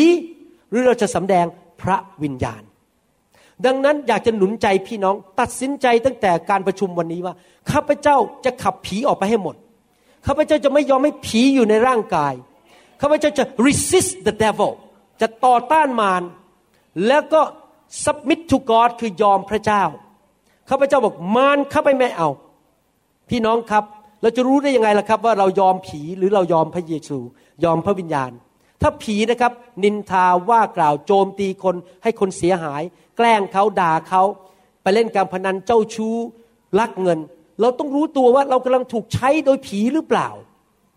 หรือเราจะสำแดงพระวิญญาณ ดังนั้นอยากจะหนุนใจพี่น้องตัดสินใจตั้งแต่การประชุมวันนี้ว่าข้าพเจ้าจะขับผีออกไปให้หมดข้าพเจ้าจะไม่ยอมให้ผีอยู่ในร่างกายข้าพเจ้าจะ resist the devil จะต่อต้านมาร แล้วก็ submit to God คือยอมพระเจ้าข้าพเจ้าบอกมารข้าไปไม่เอา พี่น้องครับ เราจะรู้ได้ยังไงล่ะครับ ว่าเรายอมผีหรือเรายอมพระเยซู ยอมพระวิญญาณ ถ้าผีนะครับ นินทาว่ากล่าวโจมตีคนให้คนเสียหาย แกล้งเขาด่าเขาไปเล่นการพนันเจ้าชู้ลักเงิน เราต้องรู้ตัวว่าเรากำลังถูกใช้โดยผีหรือเปล่า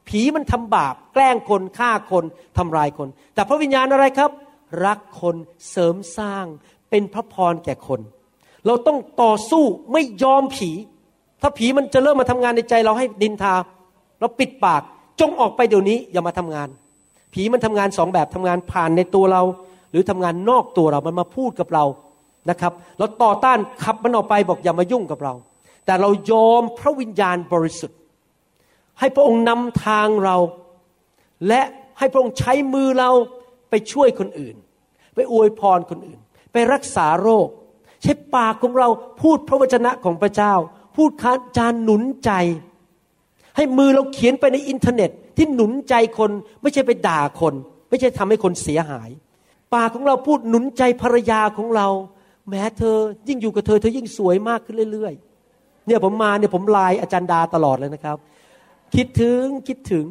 ผีมันทำบาป แกล้งคนฆ่าคนทำลายคน แต่พระวิญญาณอะไรครับ รักคนเสริมสร้างเป็นพระพรแก่คน เราต้องต่อสู้ไม่ยอมผี ถ้าผีมันจะเริ่มมาทำงานในใจเราให้ดินทา เราปิดปากจงออกไปเดี๋ยวนี้อย่ามาทำงาน ผีมันทำงานสองแบบทำงานผ่านในตัวเรา หรือทำงานนอกตัวเรามันมาพูดกับเรานะครับ เราต่อต้านขับมันออกไปบอกอย่ามายุ่งกับเรา แต่เรายอมพระวิญญาณบริสุทธิ์ ให้พระองค์นำทางเรา และให้พระองค์ใช้มือเรา ไปช่วยคนอื่น ไปอวยพรคนอื่น ไปรักษาโรค ใช้ปากของเราพูดพระวจนะของพระเจ้า พูดคาจานหนุนใจ ให้มือเราเขียนไปในอินเทอร์เน็ต ที่หนุนใจคน ไม่ใช่ไปด่าคน ไม่ใช่ทำให้คนเสียหาย ปากของเราพูดหนุนใจภรรยาของเรา แม้เธอยิ่งอยู่กับเธอเธอยิ่งสวยมากขึ้นเรื่อยๆ เนี่ยผมมาเนี่ยผมไลน์อาจารย์ดาตลอดเลยนะครับ คิดถึงคิดถึง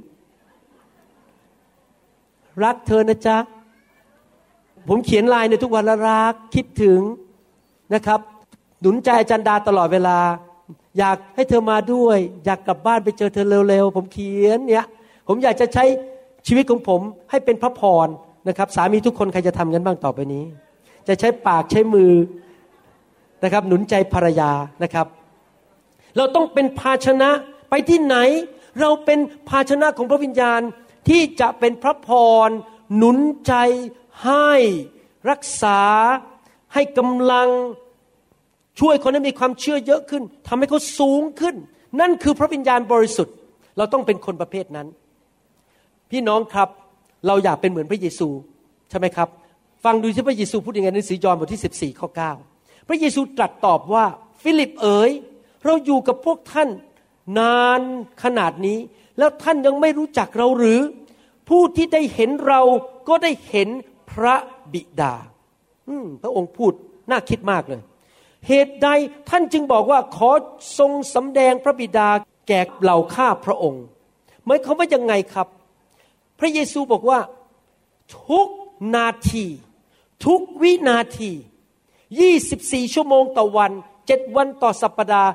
รักเธอนะจ๊ะ ผมเขียนไลน์ในทุกวันละรักคิดถึงนะครับ หนุนใจอาจารย์ดาตลอดเวลา อยากให้เธอมาด้วย อยากกลับบ้านไปเจอเธอเร็วๆ ผมเขียนเนี่ยผมอยากจะใช้ชีวิตของผมให้เป็นพระพรนะครับ สามีทุกคนใครจะทำกันบ้างต่อไปนี้ จะใช้ปากใช้มือนะครับ หนุนใจภรรยานะครับ เราต้องเป็นภาชนะไปที่ไหน เราเป็นภาชนะของพระวิญญาณที่จะเป็นพระพรหนุนใจ ให้รักษาให้กำลังช่วยคนให้มีความเชื่อเยอะขึ้นทำให้เขาสูงขึ้น นั่นคือพระวิญญาณบริสุทธิ์ เราต้องเป็นคนประเภทนั้น พี่น้องครับเราอยากเป็นเหมือนพระเยซูใช่ไหมครับ ฟังดูที่พระเยซูพูดยังไงในสือยอห์นบทที่ 14ข้อ9พระเยซูตรัสตอบว่า ฟิลิปเอ๋ยเราอยู่กับพวกท่านนานขนาดนี้ แล้วท่านยังไม่รู้จักเราหรือ ผู้ที่ได้เห็นเราก็ได้เห็น พระบิดาพระองค์พูดน่าคิดมากเลย เหตุใดท่านจึงบอกว่าขอทรงสำแดงพระบิดาแก่เหล่าข้าพระองค์หมายความว่ายังไงครับ พระเยซูบอกว่า ทุกนาที ทุกวินาที 24 ชั่วโมงต่อวัน7วันต่อสัปปดาห์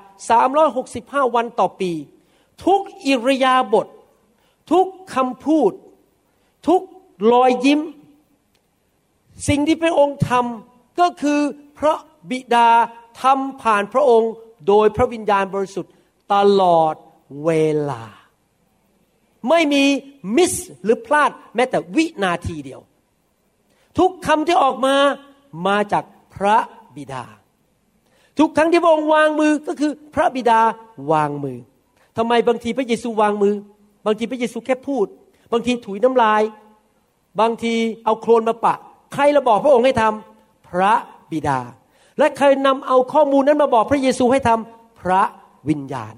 365 วันต่อปี ทุกอิริยาบถทุกคำพูด ทุกรอยยิ้ม สิ่งที่พระองค์ทำก็คือพระบิดาทำผ่านพระองค์โดยพระวิญญาณบริสุทธิ์ตลอดเวลา ไม่มีมิสหรือพลาดแม้แต่วินาทีเดียว ทุกคำที่ออกมามาจากพระบิดา ทุกครั้งที่พระองค์วางมือก็คือพระบิดาวางมือทำไมบางทีพระเยซูวางมือ บางทีพระเยซูแค่พูด บางทีถุยน้ำลาย บางทีเอาโคลนมาปะ ใครเราบอกพระองค์ให้ทำพระบิดา และใครนำเอาข้อมูลนั้นมาบอกพระเยซูให้ทำพระวิญญาณ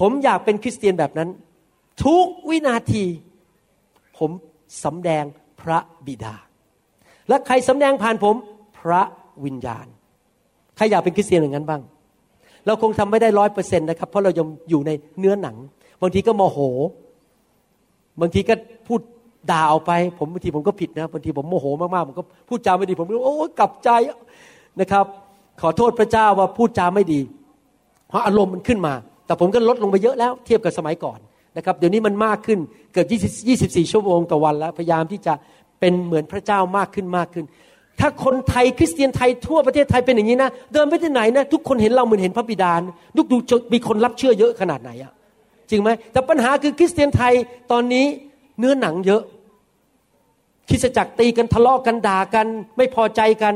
ผมอยากเป็นคริสเตียนแบบนั้น ทุกวินาที ผมสำแดงพระบิดา และใครสำแดงผ่านผม พระวิญญาณ ใครอยากเป็นคริสเตียนอย่างนั้นบ้าง เราคงทำไม่ได้ร้อยเปอร์เซ็นต์นะครับ เพราะเรายังอยู่ในเนื้อหนัง บางทีก็โมโห บางทีก็พูด ด่าออกไป ผมบางทีผมก็ผิดนะบางทีผมโมโหมากๆผมก็พูดจาไม่ดี ผมก็โอ้กลับใจนะครับ ขอโทษพระเจ้าว่าพูดจาไม่ดี เพราะอารมณ์มันขึ้นมา แต่ผมก็ลดลงไปเยอะแล้ว เทียบกับสมัยก่อนนะครับ เดี๋ยวนี้มันมากขึ้นเกือบ20 24 ชั่วโมงต่อวันแล้ว พยายามที่จะเป็นเหมือนพระเจ้ามากขึ้นมากขึ้น ถ้าคนไทยคริสเตียนไทยทั่วประเทศไทยเป็นอย่างนี้นะเดินไปที่ไหนนะทุกคนเห็นเราเหมือนเห็นพระบิดานะทุกดูจะมีคนรับเชื่อเยอะขนาดไหนอะจริงไหมแต่ปัญหาคือคริสเตียนไทยตอนนี้ เนื้อหนังเยอะคริสตจักรตีกันทะเลาะกันด่ากัน ไม่พอใจกัน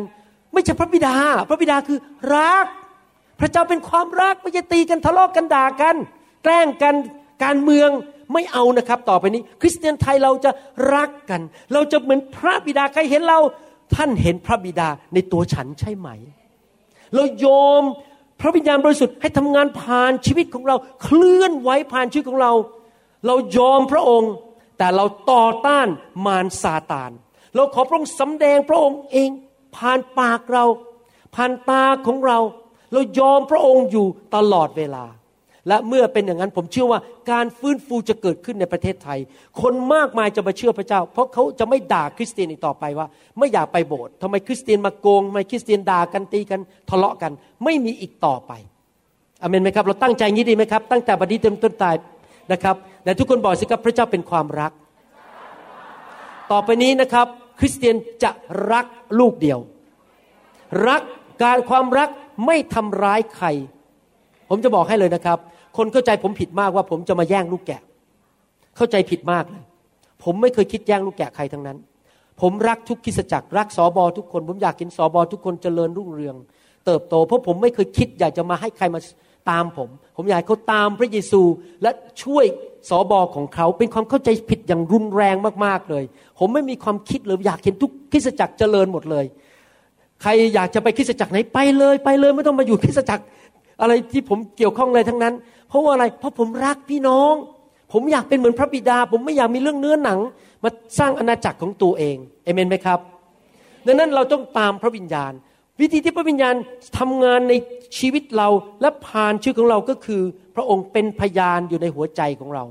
ไม่ใช่พระบิดา พระบิดาคือรัก พระเจ้าเป็นความรักไม่ใช่ตีกันทะเลาะกันด่ากัน แกล้งกันการเมืองไม่เอานะครับ ต่อไปนี้ คริสเตียนไทยเราจะรักกัน เราจะเหมือนพระบิดาใครเห็นเรา ท่านเห็นพระบิดาในตัวฉันใช่ไหม เราโยมพระวิญญาณบริสุทธิ์ให้ทำงานผ่านชีวิตของเรา เคลื่อนไหวผ่านชีวิตของเรา เรายอมพระองค์ แต่เราต่อต้านมารซาตาน เราขอพระองค์สำแดงพระองค์เอง ผ่านปากเรา ผ่านตาของเรา เรายอมพระองค์อยู่ตลอดเวลา และเมื่อเป็นอย่างนั้นผมเชื่อว่าการฟื้นฟูจะเกิดขึ้นในประเทศไทย คนมากมายจะมาเชื่อพระเจ้า เพราะเขาจะไม่ด่าคริสเตียนอีกต่อไปว่า ไม่อยากไปโบสถ์ทำไมคริสเตียนมาโกงทำไมคริสเตียนด่ากันตีกันทะเลาะกัน ไม่มีอีกต่อไปอเมนไหมครับ เราตั้งใจงนี้ดีไหมครับ ตั้งแต่บัดนี้เต็มต้นตาย นะครับแต่ทุกคนบอกสิครับพระเจ้าเป็นความรัก ต่อไปนี้นะครับ คริสเตียนจะรักลูกเดียว รักการความรักไม่ทำร้ายใคร ผมจะบอกให้เลยนะครับ คนเข้าใจผมผิดมากว่าผมจะมาแย่งลูกแกะ เข้าใจผิดมากเลย ผมไม่เคยคิดแย่งลูกแกะใครทั้งนั้น ผมรักทุกคริสจักรรักสอบอทุกคน ผมอยากเห็นสอบอทุกคนเจริญรุ่งเรือง เติบโต เพราะผมไม่เคยคิดอยากจะมาให้ใครมา ตามผม ผมอยากเขาตามพระเยซูและช่วยสอบอของเขาเป็นความเข้าใจผิดอย่างรุนแรงมากๆเลย ผมไม่มีความคิดเลยอยากเห็นทุกคริสจักรเจริญหมดเลย ใครอยากจะไปคริสจักรไหนไปเลยไปเลยไม่ต้องมาอยู่คริสจักรอะไรที่ผมเกี่ยวข้องเลยทั้งนั้น เพราะว่าอะไร เพราะผมรักพี่น้อง ผมอยากเป็นเหมือนพระบิดา ผมไม่อยากมีเรื่องเนื้อหนัง มาสร้างอาณาจักรของตัวเองเอเมนไหมครับ ดังนั้นเราต้องตามพระวิญญาณ วิธีที่พระวิญญาณทำงานในชีวิตเราและผ่านชีวิตของเราก็คือ พระองค์เป็นพยานอยู่ในหัวใจของเรา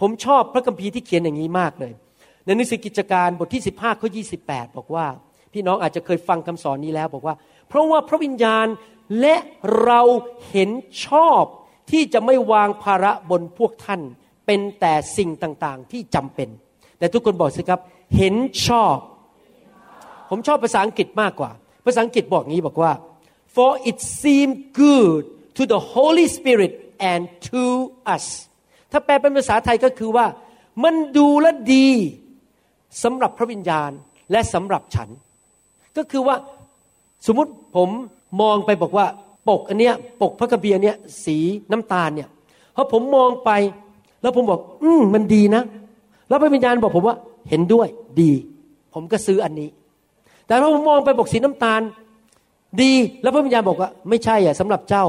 ผมชอบพระคัมภีร์ที่เขียนอย่างนี้มากเลย ในหนังสือกิจการบทที่ 15ข้อ28บอกว่า พี่น้องอาจจะเคยฟังคำสอนนี้แล้วบอกว่า เพราะว่าพระวิญญาณและเราเห็นชอบที่จะไม่วางภาระบนพวกท่าน เป็นแต่สิ่งต่างๆ ที่จำเป็น แต่ทุกคนบอกสิครับ เห็นชอบ ผมชอบภาษาอังกฤษมากกว่า ภาษาอังกฤษบอกงี้บอกว่า for it seemed good to the Holy Spirit and to us ถ้าแปลเป็นภาษาไทยก็คือว่า มันดูและดีสำหรับพระวิญญาณและสำหรับฉัน ก็คือว่าสมมุติผมมองไปบอกว่า ปกอันเนี้ยปกพระคัมภีร์อันเนี้ยสีน้ำตาลเนี่ยพอผมมองไป แล้วผมบอก อืมมันดีนะ แล้วพระวิญญาณบอกผมว่าเห็นด้วยดี ผมก็ซื้ออันนี้ แต่พอผมมองไปบอกสีน้ำตาล ดีแล้วพระวิญญาณบอกว่า ไม่ใช่อะสำหรับเจ้า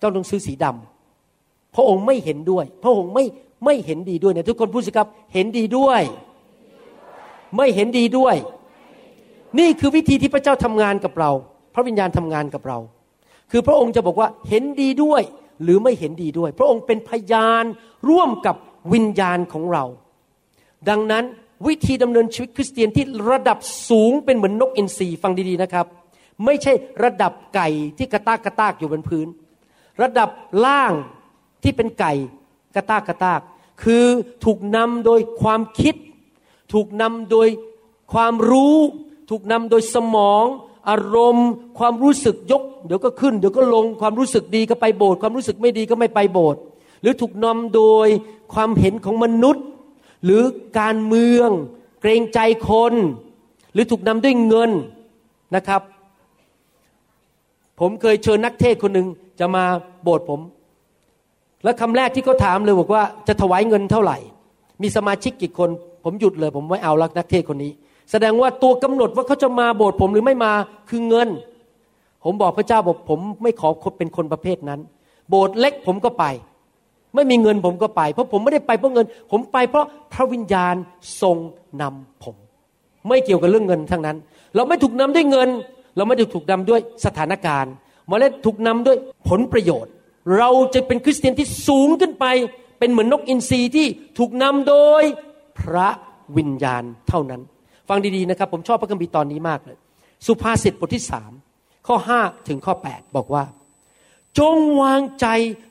เจ้าต้องซื้อสีดำพระองค์ไม่เห็นด้วย พระองค์ไม่ไม่เห็นดีด้วยเนี่ยทุกคนพูดสิครับเห็นดีด้วย ไม่เห็นดีด้วย นี่คือวิธีที่พระเจ้าทำงานกับเรา พระวิญญาณทำงานกับเรา คือพระองค์จะบอกว่าเห็นดีด้วยหรือไม่เห็นดีด้วย พระองค์เป็นพยานร่วมกับวิญญาณของเรา ดังนั้น วิธีดำเนินชีวิตคริสเตียนที่ระดับสูงเป็นเหมือนนกอินทรีฟังดีๆนะครับ ไม่ใช่ระดับไก่ที่กระตากกระตากอยู่บนพื้น ระดับล่างที่เป็นไก่กระตากกระตาก คือถูกนำโดยความคิด ถูกนำโดยความรู้ ถูกนำโดยสมอง อารมณ์ ความรู้สึกยก เดี๋ยวก็ขึ้น เดี๋ยวก็ลงความรู้สึกดีก็ไปโบสถ์ความรู้สึกไม่ดีก็ไม่ไปโบสถ์หรือถูกนำโดยความเห็นของมนุษย์ หรือการเมือง เกรงใจคน หรือถูกนำด้วยเงินนะครับ ผมเคยเชิญนักเทศคนหนึ่งจะมาโบสถ์ผม แล้วคำแรกที่เขาถามเลยบอกว่าจะถวายเงินเท่าไหร่ มีสมาชิกกี่คน ผมหยุดเลย ผมไม่เอาลักนักเทศคนนี้ แสดงว่าตัวกำหนดว่าเขาจะมาโบสถ์ผมหรือไม่มาคือเงิน ผมบอกพระเจ้าบอกผมไม่ขอเป็นคนประเภทนั้น โบสถ์เล็กผมก็ไป ไม่มีเงินผมก็ไป เพราะผมไม่ได้ไปเพราะเงิน ผมไปเพราะพระวิญญาณทรงนำผม ไม่เกี่ยวกับเรื่องเงินทั้งนั้น เราไม่ถูกนำด้วยเงิน เราไม่ถูกนำด้วยสถานการณ์มาเล่ถูกนำด้วยผลประโยชน์ เราจะเป็นคริสเตียนที่สูงขึ้นไป เป็นเหมือนนกอินทรีที่ถูกนำโดยพระวิญญาณเท่านั้น ฟังดีๆนะครับ ผมชอบพระคัมภีร์ตอนนี้มากเลย สุภาษิตบทที่สามข้อห้าถึงข้อแปดบอกว่า จงวางใจ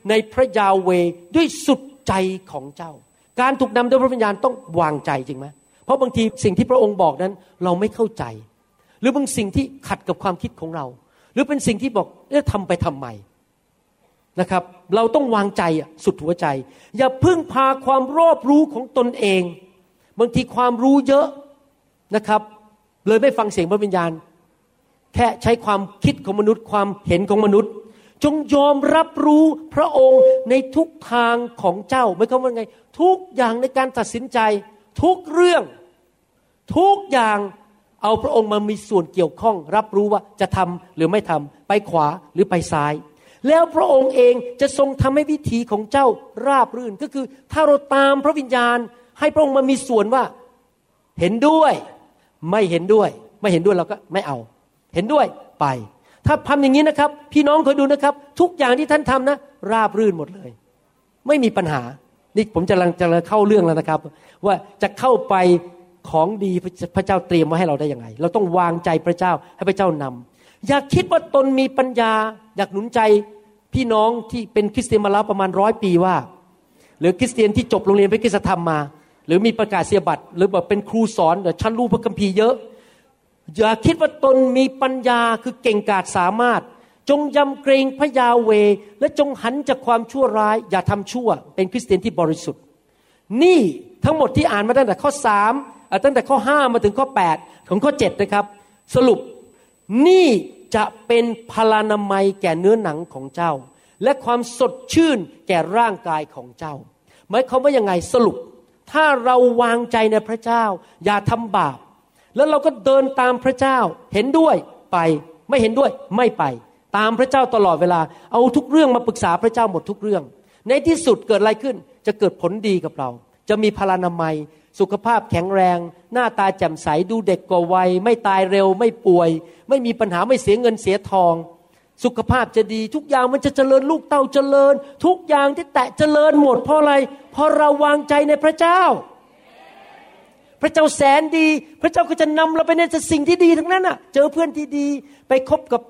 ในพระยาเวด้วยสุดใจของเจ้า การถูกนำโดยพระวิญญาณต้องวางใจจริงไหมเพราะบางทีสิ่งที่พระองค์บอกนั้นเราไม่เข้าใจ หรือบางสิ่งที่ขัดกับความคิดของเรา หรือเป็นสิ่งที่บอกเอ๊ะทำไปทำไมนะครับ เราต้องวางใจสุดหัวใจ อย่าพึ่งพาความรอบรู้ของตนเอง บางทีความรู้เยอะนะครับ เลยไม่ฟังเสียงพระวิญญาณ แค่ใช้ความคิดของมนุษย์ ความเห็นของมนุษย์ จงยอมรับรู้พระองค์ในทุกทางของเจ้าไม่คำว่าไง ทุกอย่างในการตัดสินใจ ทุกเรื่อง ทุกอย่างเอาพระองค์มามีส่วนเกี่ยวข้อง รับรู้ว่าจะทำหรือไม่ทำไปขวาหรือไปซ้าย แล้วพระองค์เองจะทรงทำให้วิถีของเจ้าราบรื่นก็คือ ถ้าเราตามพระวิญญาณ ให้พระองค์มามีส่วนว่า เห็นด้วย ไม่เห็นด้วย ไม่เห็นด้วยเราก็ไม่เอา เห็นด้วยไป ถ้าทำอย่างนี้นะครับ พี่น้องคอยดูนะครับ ทุกอย่างที่ท่านทำนะ ราบรื่นหมดเลย ไม่มีปัญหา นี่ผมจะกำลังจะเข้าเรื่องแล้วนะครับ ว่าจะเข้าไปของดีพระเจ้าเตรียมไว้ให้เราได้ยังไง เราต้องวางใจพระเจ้าให้พระเจ้านำอย่าคิดว่าตนมีปัญญา อยากหนุนใจพี่น้องที่เป็นคริสเตียนมาแล้วประมาณร้อยปีว่า หรือคริสเตียนที่จบโรงเรียนพระคริสตธรรมมา หรือมีประกาศเสียบัตรหรือแบบเป็นครูสอนแต่ชั้นรู้พระคัมภีร์เยอะ อย่าคิดว่าตนมีปัญญาคือเก่งกาจสามารถ จงยำเกรงพระยาเว และจงหันจากความชั่วร้าย อย่าทำชั่ว เป็นคริสเตียนที่บริสุทธิ์ นี่ทั้งหมดที่อ่านมาตั้งแต่ข้อสามตั้งแต่ข้อห้ามาถึงข้อแปดของข้อเจ็ดนะครับ สรุปนี่จะเป็นพลานามัยแก่เนื้อหนังของเจ้า และความสดชื่นแก่ร่างกายของเจ้าหมายความว่ายังไงสรุป ถ้าเราวางใจในพระเจ้า อย่าทำบาป แล้วเราก็เดินตามพระเจ้า เห็นด้วยไป ไม่เห็นด้วยไม่ไป ตามพระเจ้าตลอดเวลา เอาทุกเรื่องมาปรึกษาพระเจ้าหมดทุกเรื่อง ในที่สุดเกิดอะไรขึ้น จะเกิดผลดีกับเรา จะมีพลานามัย สุขภาพแข็งแรง หน้าตาแจ่มใสดูเด็กกว่าวัย ไม่ตายเร็วไม่ป่วย ไม่มีปัญหาไม่เสียเงินเสียทอง สุขภาพจะดี ทุกอย่างมันจะเจริญลูกเต้าเจริญ ทุกอย่างที่แตะเจริญหมดเพราะอะไรเพราะเราวางใจในพระเจ้า ระเจ้าแสนดี พระเจ้าก็จะนำเราไปในสิ่งที่ดีทั้งนั้นอะ เจอเพื่อนที่ดี ไปคบกับ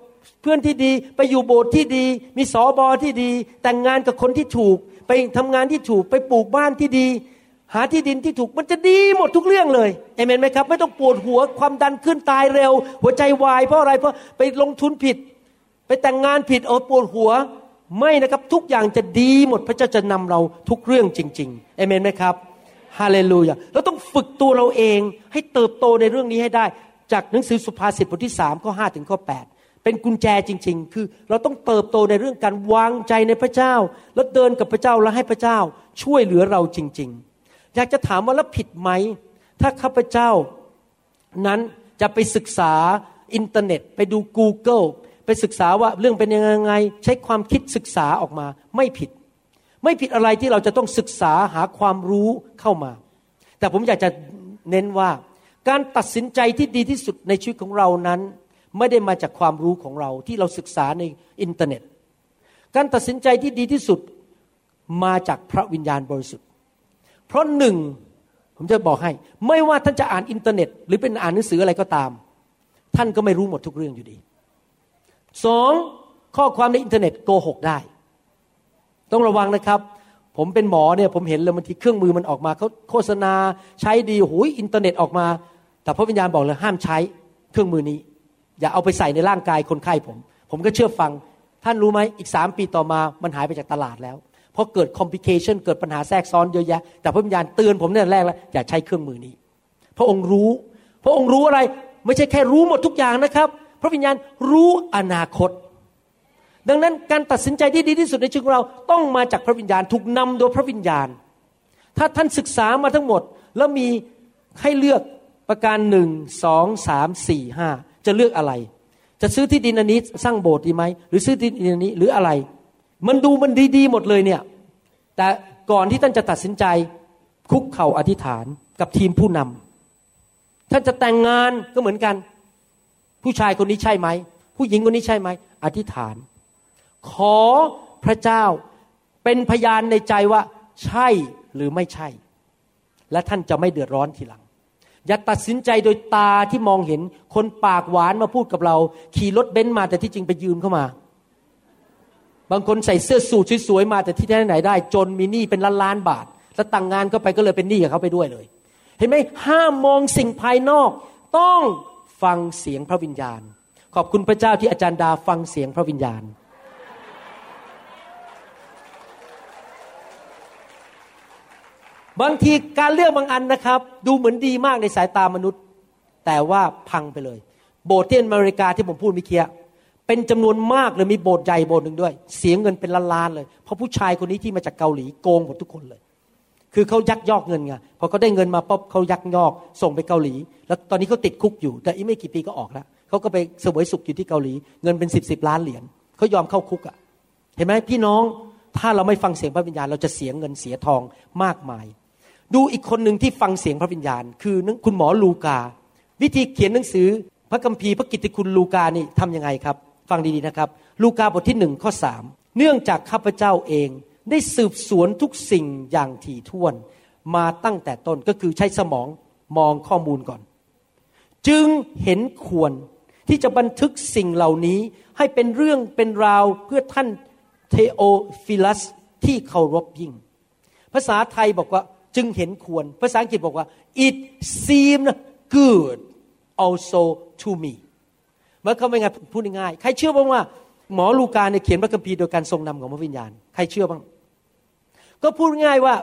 เพื่อนที่ดี ไปอยู่โบสถ์ที่ดี มีสอบอที่ดี แต่งงานกับคนที่ถูก ไปทำงานที่ถูก ไปปลูกบ้านที่ดี หาที่ดินที่ถูกมันจะดีหมดทุกเรื่องเลยเอเมนไหมครับ ไม่ต้องปวดหัวความดันขึ้นตายเร็ว หัวใจวายเพราะอะไรเพราะไปลงทุนผิด ไปแต่งงานผิดโอ้ปวดหัวไม่นะครับทุกอย่างจะดีหมดพระเจ้าจะนำเราทุกเรื่องจริงๆเอเมนไหมครับ ฮาเลลูยาเราต้องฝึกตัวเราเองให้เติบโตในเรื่องนี้ให้ได้ จากหนังสือสุภาษิตบทที่3ข้อ5ถึงข้อ8เป็นกุญแจจริง ๆ คือเราต้องเติบโตในเรื่องการวางใจในพระเจ้า แล้วเดินกับพระเจ้าแล้วให้พระเจ้าช่วยเหลือเราจริง ๆ อยากจะถามว่าแล้วผิดไหม ถ้าข้าพเจ้านั้นจะไปศึกษาอินเทอร์เน็ต ไปดู Google ไปศึกษาว่าเรื่องเป็นยังไง ใช้ความคิดศึกษาออกมาไม่ผิด ไม่ผิดอะไรที่เราจะต้องศึกษาหาความรู้เข้ามา แต่ผมอยากจะเน้นว่า การตัดสินใจที่ดีที่สุดในชีวิตของเรานั้น ไม่ได้มาจากความรู้ของเราที่เราศึกษาในอินเทอร์เน็ต การตัดสินใจที่ดีที่สุดมาจากพระวิญญาณบริสุทธิ์ เพราะหนึ่งผมจะบอกให้ ไม่ว่าท่านจะอ่านอินเทอร์เน็ต หรือเป็นอ่านหนังสืออะไรก็ตาม ท่านก็ไม่รู้หมดทุกเรื่องอยู่ดีสองข้อความในอินเทอร์เน็ตโกหกได้ ต้องระวังนะครับ ผมเป็นหมอเนี่ยผมเห็นเลยบางทีเครื่องมือมันออกมาเขาโฆษณาใช้ดีโอ้ยอินเทอร์เน็ตออกมา แต่พระวิญญาณบอกเลยห้ามใช้เครื่องมือนี้ อย่าเอาไปใส่ในร่างกายคนไข้ผม ผมก็เชื่อฟัง ท่านรู้ไหมอีกสามปีต่อมามันหายไปจากตลาดแล้วเพราะเกิดคอมพิเคชันเกิดปัญหาแทรกซ้อนเยอะแยะ แต่พระวิญญาณเตือนผมเนี่ยแรกแล้วอย่าใช้เครื่องมือนี้ พระองค์รู้ พระองค์รู้อะไรไม่ใช่แค่รู้หมดทุกอย่างนะครับ พระวิญญาณรู้อนาคต ดังนั้นการตัดสินใจที่ดีที่สุดในชีวิตของเราต้องมาจากพระวิญญาณถูกนำโดยพระวิญญาณ ถ้าท่านศึกษามาทั้งหมด แล้วมีให้เลือกประการหนึ่งสองสามสี่ห้าจะเลือกอะไร จะซื้อที่ดินอันนี้สร้างโบสถ์ดีไหมหรือซื้อที่ดินอันนี้หรืออะไร มันดูมันดีๆหมดเลยเนี่ยแต่ก่อนที่ท่านจะตัดสินใจคุกเข่าอธิษฐานกับทีมผู้นำท่านจะแต่งงานก็เหมือนกัน ผู้ชายคนนี้ใช่ไหมผู้หญิงคนนี้ใช่ไหมอธิษฐาน ขอพระเจ้าเป็นพยานในใจว่าใช่หรือไม่ใช่ และท่านจะไม่เดือดร้อนทีหลัง อย่าตัดสินใจโดยตาที่มองเห็นคนปากหวานมาพูดกับเรา ขี่รถเบนซ์มาแต่ที่จริงไปยืมเข้ามา บางคนใส่เสื้อสูทสวยๆมาแต่ที่ไหนได้ จนมีหนี้เป็นล้านล้านๆบาท แล้วตั้งงานก็ไปก็เลยเป็นหนี้กับเขาไปด้วยเลย เห็นไหมห้ามมองสิ่งภายนอก ต้องฟังเสียงพระวิญญาณ ขอบคุณพระเจ้าที่อาจารย์ดาฟังเสียงพระวิญญาณ บางทีการเลือกบางอันนะครับ ดูเหมือนดีมากในสายตามนุษย์ แต่ว่าพังไปเลย โบสถ์ที่อเมริกาที่ผมพูดเมื่อกี้เป็นจำนวนมากเลยมีโบสถ์ใหญ่โบสถ์หนึ่งด้วย เสียเงินเป็นล้านๆเลย เพราะผู้ชายคนนี้ที่มาจากเกาหลีโกงหมดทุกคนเลย คือเขายักยอกเงินไงพอเขาได้เงินมาปุ๊บเขายักยอกส่งไปเกาหลี แล้วตอนนี้เขาติดคุกอยู่ แต่อีกไม่กี่ปีก็ออกแล้วเขาก็ไปเสวยสุขอยู่ที่เกาหลี เงินเป็นสิบสิบล้านเหรียญเขายอมเข้าคุกอะ่ะ เห็นไหมพี่น้องถ้าเราไม่ฟังเสียงพระวิญญาณเราจะเสียเงินเสียทองมากมาย ดูอีกคนหนึ่งที่ฟังเสียงพระวิญญาณ คือคุณหมอลูกา วิธีเขียนหนังสือพระคัมภีร์พระกิตติคุณลูกานี่ทำยังไงครับ ฟังดีๆนะครับ ลูกาบทที่หนึ่งข้อสามเนื่องจากข้าพเจ้าเองได้สืบสวนทุกสิ่งอย่างถี่ถ้วน มาตั้งแต่ต้นก็คือใช้สมองมองข้อมูลก่อน จึงเห็นควรที่จะบันทึกสิ่งเหล่านี้ให้เป็นเรื่องเป็นราวเพื่อท่านเทโอฟิลัสที่เคารพยิ่ง ภาษาไทยบอกว่า จึงเห็นควร ภาษาอังกฤษบอกว่า it seemed good also to me มันก็ไม่ไงพูดง่ายๆใครเชื่อบ้างว่า หมอลูกาเนี่ยเขียนพระคัมภีร์โดยการทรงนำของพระวิญญาณ ใครเชื่อบ้าง ก็พูดง่ายว่า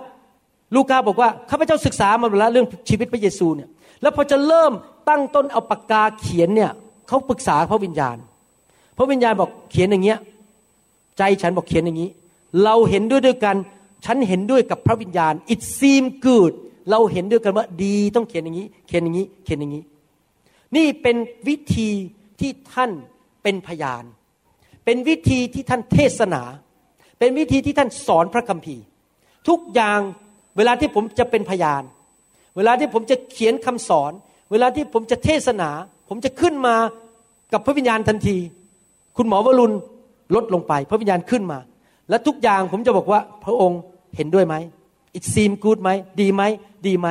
ลูกาบอกว่าข้าพเจ้าศึกษามาแล้วเรื่องชีวิตพระเยซูเนี่ย แล้วพอจะเริ่มตั้งต้นเอาปากกาเขียนเนี่ยเขาปรึกษาพระวิญญาณ พระวิญญาณบอกเขียนอย่างเงี้ย ใจฉันบอกเขียนอย่างนี้ เราเห็นด้วยด้วยกัน ฉันเห็นด้วยกับพระวิญญาณ it seem good เราเห็นด้วยกันว่าดีต้องเขียนอย่างนี้ เขียนอย่างนี้ เขียนอย่างนี้ นี่เป็นวิธีที่ท่านเป็นพยาน เป็นวิธีที่ท่านเทศนา เป็นวิธีที่ท่านสอนพระคัมภีร์ ทุกอย่างเวลาที่ผมจะเป็นพยาน เวลาที่ผมจะเขียนคำสอน เวลาที่ผมจะเทศนา ผมจะขึ้นมากับพระวิญญาณทันที คุณหมอวรุณลดลงไป พระวิญญาณขึ้นมา และทุกอย่างผมจะบอกว่าพระองค์ เห็นด้วยไหม it seem good ไหม ดีไหม ดีไหม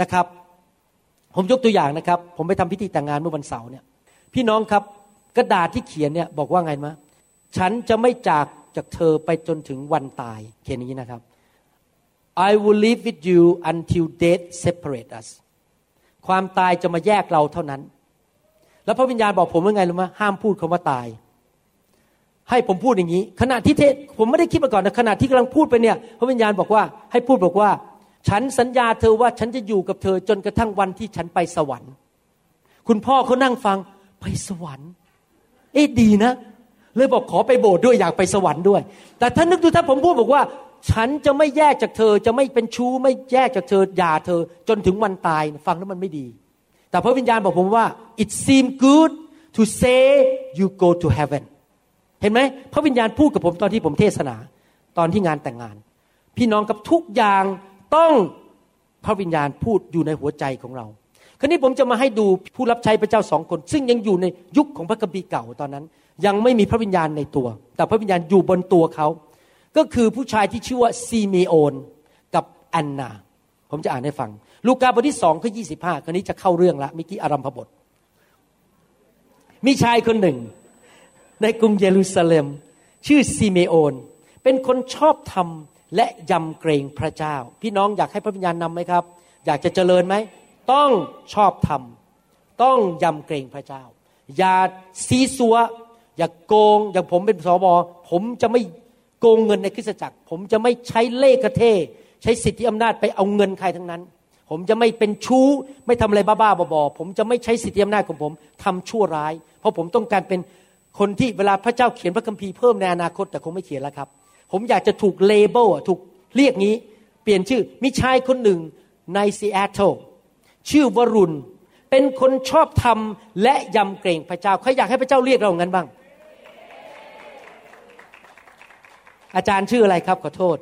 นะครับ ผมยกตัวอย่างนะครับ ผมไปทำพิธีแต่งงานเมื่อวันเสาร์เนี่ย พี่น้องครับกระดาษที่เขียนเนี่ยบอกว่าไงมะฉันจะไม่จากจากเธอไปจนถึงวันตาย เขียนอย่างนี้นะครับ I will live with you until death separate us ความตายจะมาแยกเราเท่านั้น แล้วพระวิญญาณบอกผมว่าไงรู้ไหมห้ามพูดคำว่าตาย ให้ผมพูดอย่างนี้ ขณะที่เทศผมไม่ได้คิดมาก่อนนะขณะที่กำลังพูดไปเนี่ยพระวิญญาณบอกว่าให้พูดบอกว่า ฉันสัญญาเธอว่าฉันจะอยู่กับเธอจนกระทั่งวันที่ฉันไปสวรรค์ คุณพ่อเขานั่งฟังไปสวรรค์ เอ๊ะดีนะ เลยบอกขอไปโบสถ์ด้วยอยากไปสวรรค์ด้วย แต่ถ้านึกดูถ้าผมพูดบอกว่า ฉันจะไม่แยกจากเธอจะไม่เป็นชู้ไม่แยกจากเธอหย่าเธอ จนถึงวันตายฟังแล้วมันไม่ดี แต่พระวิญญาณบอกผมว่า it seem good to say you go to heaven เห็นไหมพระวิญญาณพูดกับผมตอนที่ผมเทศนา ตอนที่งานแต่งงาน พี่น้องกับทุกอย่างต้องพระวิญญาณพูดอยู่ในหัวใจของเราคราวนี้ผมจะมาให้ดูผู้รับใช้พระเจ้าสองคน ซึ่งยังอยู่ในยุคของพระคัมภีร์เก่าตอนนั้น ยังไม่มีพระวิญญาณในตัว แต่พระวิญญาณอยู่บนตัวเขา ก็คือผู้ชายที่ชื่อว่าซีเมโอนกับแอนนา ผมจะอ่านให้ฟัง ลูกาบทที่สองข้อยี่สิบห้าคราวนี้จะเข้าเรื่องละเมื่อกี้อารัมภบท มีชายคนหนึ่ง ในกรุงเยรูซาเล็ม ชื่อซีเมโอน เป็นคนชอบธรรมและยำเกรงพระเจ้า พี่น้องอยากให้พระวิญญาณนำไหมครับ อยากจะเจริญไหม ต้องชอบธรรม ต้องยำเกรงพระเจ้า อย่าซีซัว อย่าโกง อย่างผมเป็นสบผมจะไม่โกงเงินในคริสตจักร ผมจะไม่ใช้เล่กระเท ใช้สิทธิอำนาจไปเอาเงินใครทั้งนั้น ผมจะไม่เป็นชู้ ไม่ทำอะไรบ้าๆบอๆผมจะไม่ใช้สิทธิอำนาจของผมทำชั่วร้าย เพราะผมต้องการเป็น คนที่เวลาพระเจ้าเขียนพระคัมภีร์เพิ่มในอนาคตแต่คงไม่เขียนแล้วครับ ผมอยากจะถูก label ถูกเรียกงี้ เปลี่ยนชื่อมีชายคนหนึ่งในซีแอตเทิลชื่อวรุณ เป็นคนชอบธรรมและยำเกรงพระเจ้าใครอยากให้พระเจ้าเรียกเรางั้นบ้าง อาจารย์ชื่ออะไรครับขอโทษ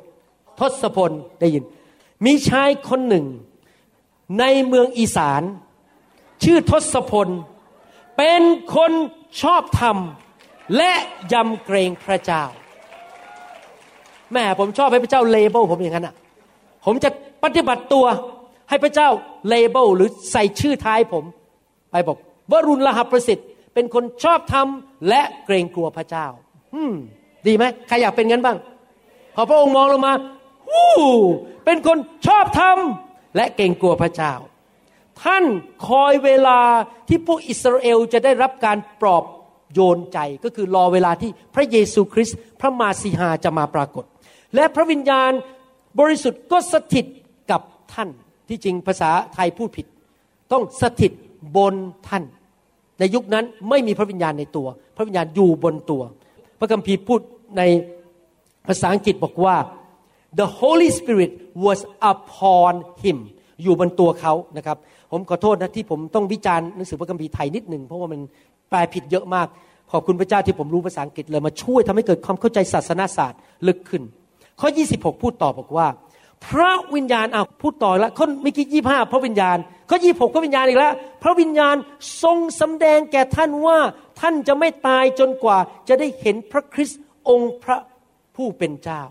ทศพลได้ยิน มีชายคนหนึ่ง ในเมืองอีสาน ชื่อทศพล เป็นคน ชอบธรรมและยำเกรงพระเจ้า แม่ผมชอบให้พระเจ้าเลเบลผมอย่างนั้นอะ ผมจะปฏิบัติตัวให้พระเจ้าเลเบลหรือใส่ชื่อท้ายผม ไปบอกวรุณลหประสิทธิ์เป็นคนชอบธรรมและเกรงกลัวพระเจ้า อืม ดีไหมใครอยากเป็นงั้นบ้าง พอพระองค์มองลงมาวู้เป็นคนชอบธรรมและเกรงกลัวพระเจ้า ท่านคอยเวลาที่พวกอิสราเอลจะได้รับการปลอบโยนใจก็คือรอเวลาที่พระเยซูคริสต์พระมาสีหาจะมาปรากฏ และพระวิญญาณบริสุทธิ์ก็สถิตกับท่านที่จริงภาษาไทยพูดผิด ต้องสถิตบนท่าน ในยุคนั้นไม่มีพระวิญญาณในตัว พระวิญญาณอยู่บนตัว พระคัมภีร์พูดในภาษาอังกฤษบอกว่า the Holy Spirit was upon him อยู่บนตัวเขานะครับ ผมขอโทษนะที่ผมต้องวิจารณ์หนังสือพระคัมภีร์ไทยนิดหนึ่งเพราะว่ามันแปลผิดเยอะมาก ขอบคุณพระเจ้าที่ผมรู้ภาษาอังกฤษเลยมาช่วยทำให้เกิดความเข้าใจศาสนาศาสตร์ลึกขึ้น ข้อ 26 พูดต่อบอกว่า พระวิญญาณอ้าวพูดต่อแล้วข้อเมื่อกี้ยี่ห้าพระวิญญาณข้อยี่หกพระวิญญาณอีกแล้ว พระวิญญาณทรงสำแดงแก่ท่านว่าท่านจะไม่ตายจนกว่าจะได้เห็นพระคริสต์องค์พระผู้เป็นเจ้า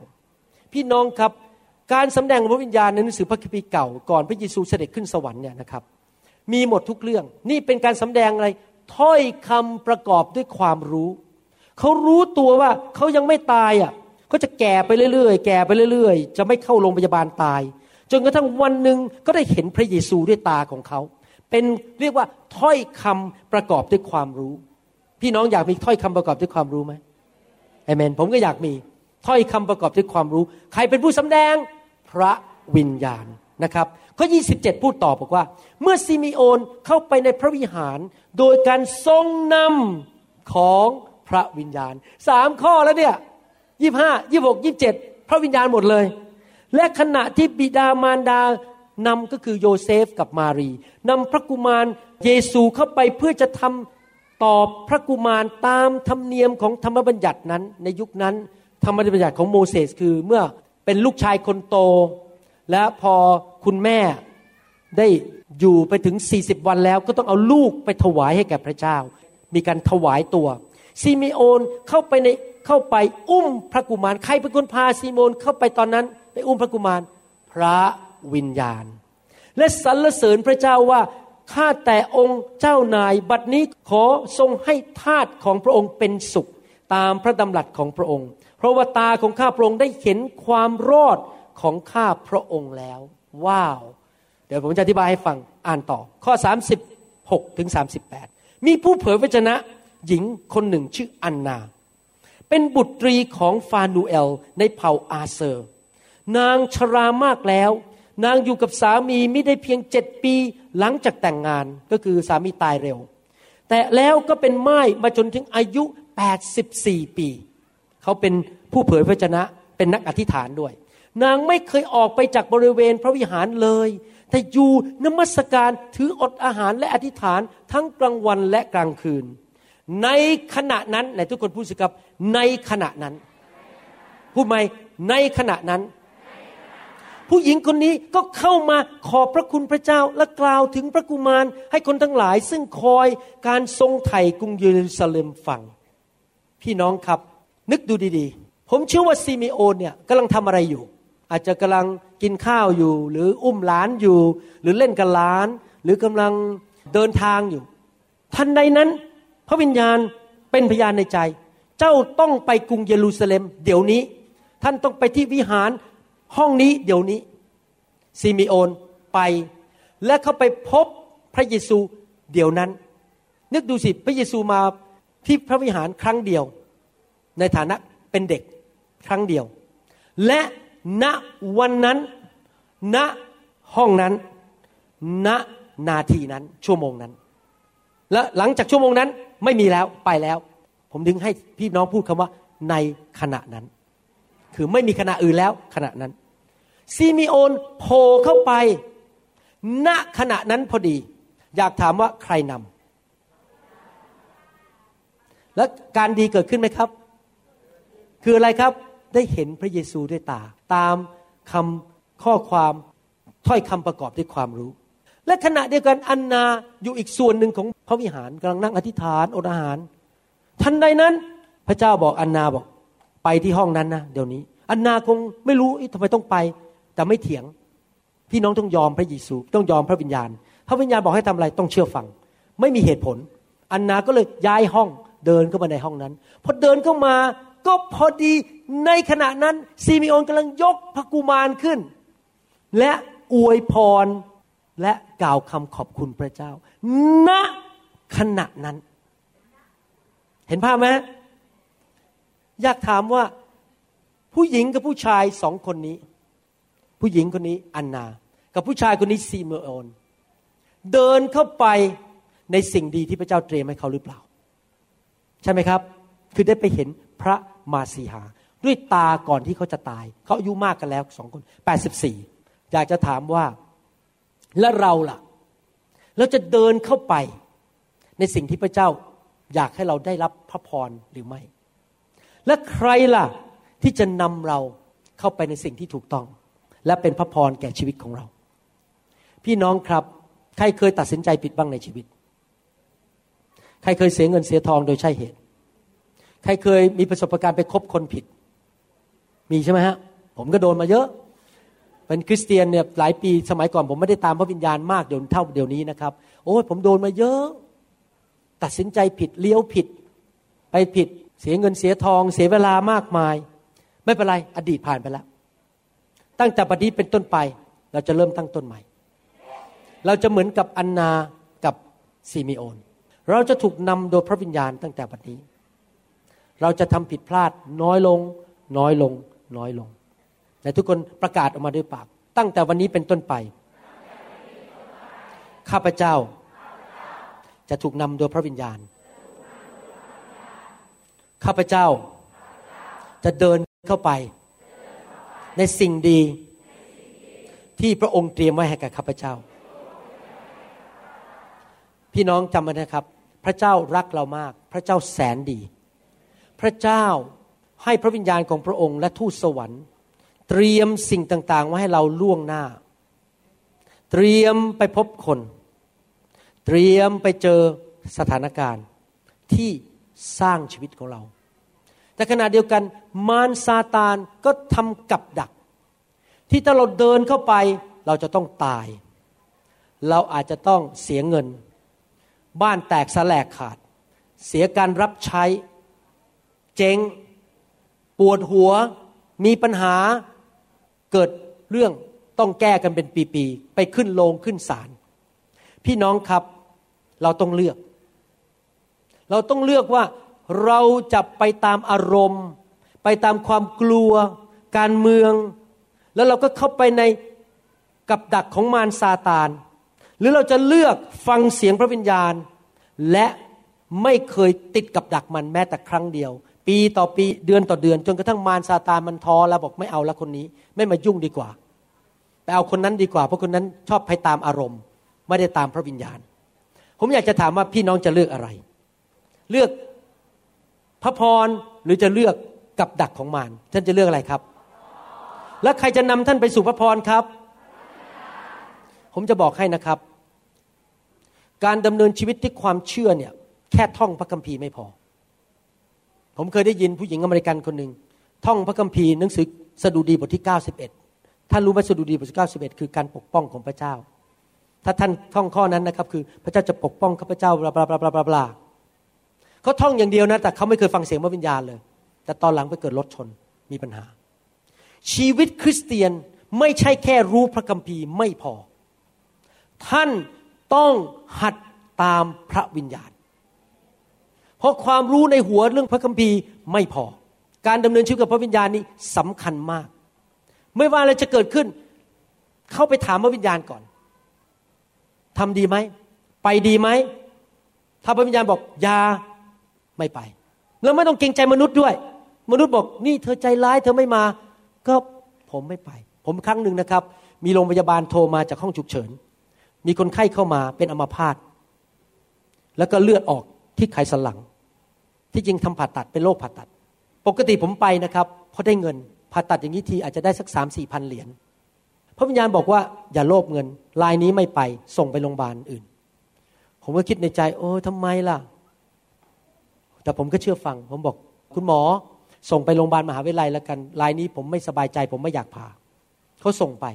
พี่น้องครับ การสำแดงของพระวิญญาณในหนังสือพระคัมภีร์เก่าก่อนพระเยซูเสด็จขึ้นสวรรค์เนี่ยนะครับ มีหมดทุกเรื่อง นี่เป็นการสำแดงอะไรถ้อยคำประกอบด้วยความรู้ เขารู้ตัวว่าเขายังไม่ตายอะเขาจะแก่ไปเรื่อยๆ แก่ไปเรื่อยๆ จะไม่เข้าโรงพยาบาลตาย จนกระทั่งวันหนึ่งก็ได้เห็นพระเยซูด้วยตาของเขา เป็นเรียกว่าถ้อยคำประกอบด้วยความรู้ พี่น้องอยากมีถ้อยคำประกอบด้วยความรู้ไหมเอเมน ผมก็อยากมีถ้อยคำประกอบด้วยความรู้ ใครเป็นผู้สำแดง พระวิญญาณนะครับข้อ 27 พูดต่อบอกว่า เมื่อซิมิโอนเข้าไปในพระวิหารโดยการทรงนำของพระวิญญาณสามข้อแล้วเนี่ยยี่ห้ายี่หกยี่เจ็ดพระวิญญาณหมดเลย และขณะที่บิดามารดานำก็คือโยเซฟกับมารีนำพระกุมารเยซูเข้าไปเพื่อจะทำตอบพระกุมารตามธรรมเนียมของธรรมบัญญัตินั้น ในยุคนั้นธรรมบัญญัติของโมเสสคือเมื่อ เป็นลูกชายคนโต และพอคุณแม่ได้อยู่ไปถึง 40 วันแล้วก็ต้องเอาลูกไปถวายให้แก่พระเจ้า มีการถวายตัวซิเมโอนเข้าไปในเข้าไปอุ้มพระกุมารใครเป็นคนพาซิโมนเข้าไปตอนนั้นไปอุ้มพระกุมารพระวิญญาณ และสรรเสริญพระเจ้าว่าข้าแต่องค์เจ้านายบัดนี้ขอทรงให้ทาสของพระองค์เป็นสุขตามพระดำรัสของพระองค์ เพราะว่าตาของข้าพระองค์ได้เห็นความรอดของข้าพระองค์แล้ว ว้าว เดี๋ยวผมจะอธิบายให้ฟังอ่านต่อ ข้อ 36ถึง38 มีผู้เผยพระชนะหญิงคนหนึ่งชื่ออันนา เป็นบุตรีของฟานูเอลในเผ่าอาเซอร์ นางชรามากแล้ว นางอยู่กับสามีไม่ได้เพียงเจ็ดปีหลังจากแต่งงานก็คือสามีตายเร็ว แต่แล้วก็เป็นไม้มาจนถึงอายุ 84 ปี เขาเป็นผู้เผยพระชนะ เป็นนักอธิษฐานด้วย นางไม่เคยออกไปจากบริเวณพระวิหารเลย แต่อยู่นมัสการถืออดอาหารและอธิษฐานทั้งกลางวันและกลางคืน ในขณะนั้นไหนทุกคนพูดสิครับ ในขณะนั้น พูดไหมในขณะนั้นผู้หญิงคนนี้ก็เข้ามาขอบพระคุณพระเจ้าและกล่าวถึงพระกุมารให้คนทั้งหลาย ซึ่งคอยการทรงไถ่กรุงเยรูซาเล็มฟัง พี่น้องครับ นึกดูดีๆ ผมเชื่อว่าซิเมโอนเนี่ยกำลังทำอะไรอยู่ อาจจะกำลังกินข้าวอยู่ หรืออุ้มหลานอยู่ หรือเล่นกับหลาน หรือกำลังเดินทางอยู่ ทันใดนั้น พระวิญญาณเป็นพยานในใจ เจ้าต้องไปกรุงเยรูซาเล็ม เดี๋ยวนี้ ท่านต้องไปที่วิหารห้องนี้เดี๋ยวนี้ซิมิโอนไปและเขาไปพบพระเยซูเดี๋ยวนั้น นึกดูสิพระเยซูมาที่พระวิหารครั้งเดียว ในฐานะเป็นเด็กครั้งเดียว และณวันนั้น ณห้องนั้น ณนาทีนั้นชั่วโมงนั้น และหลังจากชั่วโมงนั้นไม่มีแล้วไปแล้ว ผมถึงให้พี่น้องพูดคำว่าในขณะนั้น คือไม่มีขณะอื่นแล้วขณะนั้นซิมิโอนโผล่เข้าไป ณขณะนั้นพอดี อยากถามว่าใครนำและการดีเกิดขึ้นไหมครับ คืออะไรครับได้เห็นพระเยซูด้วยตา ตามคำข้อความถ้อยคำประกอบด้วยความรู้ และขณะเดียวกันอันนาอยู่อีกส่วนหนึ่งของพระวิหารกำลังนั่งอธิษฐานอดอาหาร ทันใดนั้นพระเจ้าบอกอันนาบอกไปที่ห้องนั้นนะเดี๋ยวนี้ อันนาคงไม่รู้ทำไมต้องไป แต่ไม่เถียง พี่น้องต้องยอมพระเยซู ต้องยอมพระวิญญาณ พระวิญญาณบอกให้ทำอะไรต้องเชื่อฟัง ไม่มีเหตุผล อันนาก็เลยย้ายห้องเดินเข้ามาในห้องนั้นพอเดินเข้ามา ก็พอดีในขณะนั้นซีมิโอนกำลังยกพระกุมารขึ้น และอวยพรและกล่าวคำขอบคุณพระเจ้า ณ ขณะนั้น เห็นภาพไหมอยากถามว่าผู้หญิงกับผู้ชายสองคนนี้ ผู้หญิงคนนี้อันนา กับผู้ชายคนนี้ซีเมโอนเดินเข้าไปในสิ่งดีที่พระเจ้าเตรียมให้เขาหรือเปล่า ใช่ไหมครับ คือได้ไปเห็นพระ มาสีหา ด้วยตาก่อนที่เขาจะตาย เขาอายุมากกันแล้วสองคน84อยากจะถามว่าแล้วเราล่ะ เราจะเดินเข้าไปในสิ่งที่พระเจ้าอยากให้เราได้รับพระพรหรือไม่ และใครล่ะที่จะนำเราเข้าไปในสิ่งที่ถูกต้อง และเป็นพระพรแก่ชีวิตของเรา พี่น้องครับ ใครเคยตัดสินใจผิดบ้างในชีวิต ใครเคยเสียเงินเสียทองโดยใช่เหตุ ใครเคยมีประสบการณ์ไปคบคนผิด มีใช่ไหมฮะ ผมก็โดนมาเยอะ เป็นคริสเตียนเนี่ยหลายปีสมัยก่อน ผมไม่ได้ตามพระวิญญาณมากเดี๋ยวเท่าเดี๋ยวนี้นะครับ โอ้ยผมโดนมาเยอะ ตัดสินใจผิดเลี้ยวผิด ไปผิด เสียเงินเสียทอง เสียเวลามากมาย ไม่เป็นไรอดีตผ่านไปแล้ว ตั้งแต่บัดนี้เป็นต้นไป เราจะเริ่มตั้งต้นใหม่ เราจะเหมือนกับอันนากับซีมิโอนเราจะถูกนำโดยพระวิญญาณตั้งแต่บัดนี้ เราจะทำผิดพลาดน้อยลง น้อยลง น้อยลงแต่ทุกคนประกาศออกมาด้วยปาก ตั้งแต่วันนี้เป็นต้นไป ข้าพเจ้า จะถูกนำโดยพระวิญญาณ ข้าพเจ้า จะเดินเข้าไป ในสิ่งดี ที่พระองค์เตรียมไว้ให้กับข้าพเจ้า พี่น้องจำไว้นะครับ พระเจ้ารักเรามาก พระเจ้าแสนดี พระเจ้าให้พระวิญญาณของพระองค์และทูตสวรรค์ เตรียมสิ่งต่างๆไว้ให้เราล่วงหน้า เตรียมไปพบคน เตรียมไปเจอสถานการณ์ที่สร้างชีวิตของเรา แต่ขณะเดียวกันมารซาตานก็ทำกับดัก ที่ถ้าเราเดินเข้าไปเราจะต้องตาย เราอาจจะต้องเสียเงิน บ้านแตกสลกขาด เสียการรับใช้ เจ๊งปวดหัวมีปัญหาเกิดเรื่องต้องแก้กันเป็นปีๆไปขึ้นโรงขึ้นศาลพี่น้องครับเราต้องเลือก เราต้องเลือกว่าเราจะไปตามอารมณ์ ไปตามความกลัว การเมือง แล้วเราก็เข้าไปในกับดักของมารซาตาน หรือเราจะเลือกฟังเสียงพระวิญญาณ และไม่เคยติดกับดักมันแม้แต่ครั้งเดียว ปีต่อปีเดือนต่อเดือน จนกระทั่งมารซาตานมันท้อแล้วบอกไม่เอาละคนนี้ ไม่มายุ่งดีกว่าไปเอาคนนั้นดีกว่า เพราะคนนั้นชอบไปตามอารมณ์ ไม่ได้ตามพระวิญญาณ ผมอยากจะถามว่าพี่น้องจะเลือกอะไร เลือกพระพรหรือจะเลือกกับดักของมารท่านจะเลือกอะไรครับ แล้วใครจะนำท่านไปสู่พระพรครับ ผมจะบอกให้นะครับ การดำเนินชีวิตที่ความเชื่อเนี่ยแค่ท่องพระคัมภีร์ไม่พอ ผมเคยได้ยินผู้หญิงอเมริกันคนหนึ่งท่องพระคัมภีร์หนังสือสดุดีบทที่ 91 ท่านรู้ไหมสดุดีบทที่ 91 คือการปกป้องของพระเจ้า ถ้าท่านท่องข้อนั้นนะครับ คือพระเจ้าจะปกป้องข้าพเจ้าบลาบลาบลาบลาบลาบลาเขาท่องอย่างเดียวนะแต่เขาไม่เคยฟังเสียงพระวิญญาณเลย แต่ตอนหลังไปเกิดรถชนมีปัญหา ชีวิตคริสเตียนไม่ใช่แค่รู้พระคัมภีร์ไม่พอ ท่านต้องหัดตามพระวิญญาณ เพราะความรู้ในหัวเรื่องพระคัมภีร์ไม่พอ การดำเนินชีวิตกับพระวิญญาณนี้สำคัญมาก ไม่ว่าอะไรจะเกิดขึ้น เข้าไปถามพระวิญญาณก่อนทำดีไหม ไปดีไหม ถ้าพระวิญญาณบอกอยาไม่ไป แล้วไม่ต้องเกรงใจมนุษย์ด้วย มนุษย์บอกนี่เธอใจร้ายเธอไม่มา ก็ผมไม่ไป ผมครั้งหนึ่งนะครับ มีโรงพยาบาลโทรมาจากห้องฉุกเฉิน มีคนไข้เข้ามาเป็นอัมาพาตแล้วก็เลือดออกที่ไขสันหลัง ที่จริงทำผ่าตัดเป็นโรคผ่าตัด ปกติผมไปนะครับเพราะได้เงินผ่าตัดอย่างนี้ทีอาจจะได้สักสามสี่พันเหรียญพระวิญญาณบอกว่าอย่าโลภเงินรายนี้ไม่ไปส่งไปโรงพยาบาลอื่น ผมก็คิดในใจ โอ้ทำไมล่ะ แต่ผมก็เชื่อฟัง ผมบอกคุณหมอส่งไปโรงพยาบาลมหาวิทยาลัยแล้วกันรายนี้ผมไม่สบายใจ ผมไม่อยากผ่าเขาส่งไป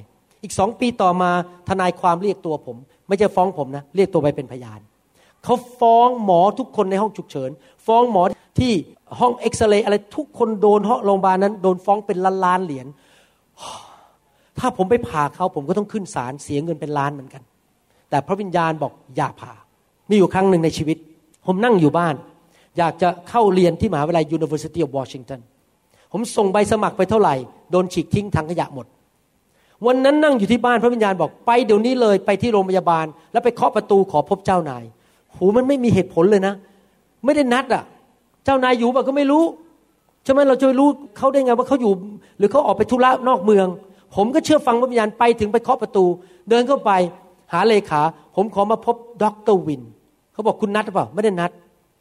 อีกสองปีต่อมาทนายความเรียกตัวผม ไม่ใช่ฟ้องผมนะ เรียกตัวไปเป็นพยาน เขาฟ้องหมอทุกคนในห้องฉุกเฉิน ฟ้องหมอที่ห้องเอ็กซเรย์อะไรทุกคนโดนห้องโรงพยาบาลนั้น โดนฟ้องเป็นล้านล้านเหรียญถ้าผมไปผ่าเขาผมก็ต้องขึ้นศาลเสียเงินเป็นล้านเหมือนกัน แต่พระวิญญาณบอกอย่าผ่า มีอยู่ครั้งหนึ่งในชีวิต ผมนั่งอยู่บ้าน อยากจะเข้าเรียนที่มหาวิทยาลัย University of Washington ผมส่งใบสมัครไปเท่าไหร่ โดนฉีกทิ้งทางขยะหมด วันนั้นนั่งอยู่ที่บ้านพระวิญญาณบอกไปเดี๋ยวนี้เลยไปที่โรงพยาบาล แล้วไปเคาะประตูขอพบเจ้านาย หูมันไม่มีเหตุผลเลยนะ ไม่ได้นัดอะ เจ้านายอยู่ป่ะก็ไม่รู้ใช่ไหมเราจะรู้เขาได้ไงว่าเขาอยู่ หรือเขาออกไปธุระนอกเมือง ผมก็เชื่อฟังพระวิญญาณไปถึงไปเคาะประตู เดินเข้าไปหาเลขา ผมขอมาพบด็อกเตอร์วินเขาบอกคุณนัดหรือเปล่าไม่ได้นัด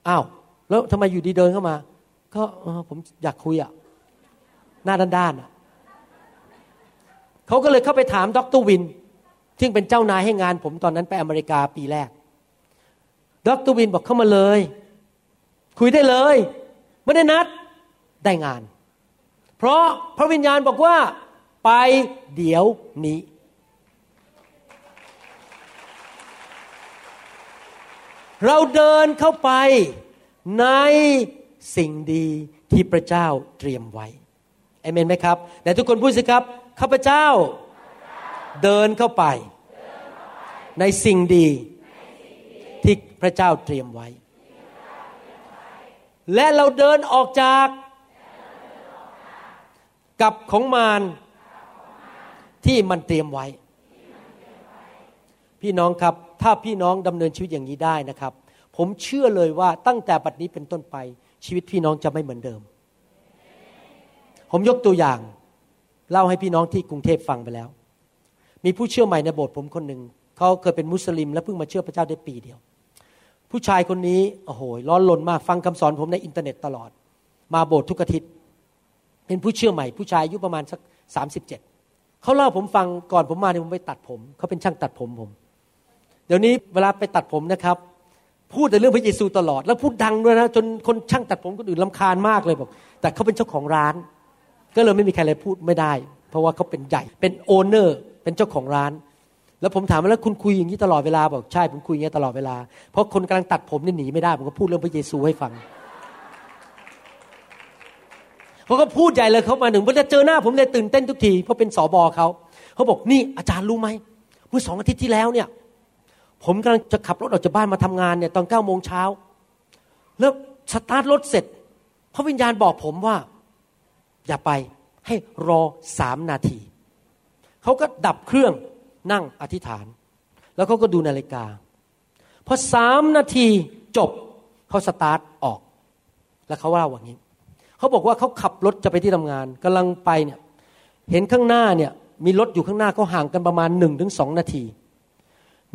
อ้าวแล้วทำไมอยู่ดีเดินเข้ามา ก็ผมอยากคุยอะ หน้าด้านๆอะเขาก็เลยเข้าไปถามด็อกเตอร์วินซึ่งเป็นเจ้านายให้งานผมตอนนั้นไปอเมริกาปีแรก ดรวินบอกเข้ามาเลย คุยได้เลย ไม่ได้นัดได้งาน เพราะพระวิญญาณบอกว่า ไปเดี๋ยวนี้ เราเดินเข้าไปในสิ่งดีที่พระเจ้าเตรียมไว้เอเมนไหมครับแต่ทุกคนพูดสิครับข้าพเจ้าเดินเข้าไป ในสิ่งดี พระเจ้าเตรียมไว้ และเราเดินออกจากกับของมารที่มันเตรียมไว้ พี่น้องครับถ้าพี่น้องดำเนินชีวิตอย่างนี้ได้นะครับ ผมเชื่อเลยว่าตั้งแต่บัดนี้เป็นต้นไป ชีวิตพี่น้องจะไม่เหมือนเดิม ผมยกตัวอย่าง เล่าให้พี่น้องที่กรุงเทพฟังไปแล้ว มีผู้เชื่อใหม่ในโบสถ์ผมคนหนึ่งเขาเคยเป็นมุสลิม และเพิ่งมาเชื่อพระเจ้าได้ปีเดียว ผู้ชายคนนี้โอ้โหร้อนรนมากฟังคำสอนผมในอินเทอร์เน็ตตลอด มาโบสถ์ทุกอาทิตย์ เป็นผู้เชื่อใหม่ ผู้ชายอายุประมาณสักสามสิบเจ็ดเขาเล่าผมฟังก่อนผมมาเนี่ยผมไปตัดผมเขาเป็นช่างตัดผมผม เดี๋ยวนี้เวลาไปตัดผมนะครับ พูดแต่เรื่องพระเยซูตลอด แล้วพูดดังด้วยนะจนคนช่างตัดผมคนอื่นรำคาญมากเลยบอก แต่เขาเป็นเจ้าของร้าน ก็เลยไม่มีใครเลยพูดไม่ได้ เพราะว่าเขาเป็นใหญ่ เป็น owner เป็นเจ้าของร้าน แล้วผมถามว่าแล้วคุณคุยอย่างนี้ตลอดเวลาบอกใช่ผมคุยอย่างนี้ตลอดเวลา เพราะคนกำลังตัดผมนี่หนีไม่ได้ผมก็พูดเรื่องพระเยซูให้ฟังเขาก็พูดใหญ่เลยเขามาหนึ่งเวลาเจอหน้าผมเลยตื่นเต้นทุกทีเพราะเป็นสอบอเขาเขาบอกนี่อาจารย์รู้ไหมเมื่อสองอาทิตย์ที่แล้วเนี่ย ผมกำลังจะขับรถออกจากบ้านมาทำงานเนี่ยตอนเก้าโมงเช้าแล้วสตาร์ทรถเสร็จพระวิญญาณบอกผมว่า อย่าไปให้รอสามนาทีเขาก็ดับเครื่อง นั่งอธิษฐาน แล้วเขาก็ดูนาฬิกา พอสามนาทีจบเขาสตาร์ทออก แล้วเขาว่าว่างี้เขาบอกว่าเขาขับรถจะไปที่ทำงานกำลังไปเนี่ยเห็นข้างหน้าเนี่ยมีรถอยู่ข้างหน้าเขาห่างกันประมาณหนึ่งถึงสองนาที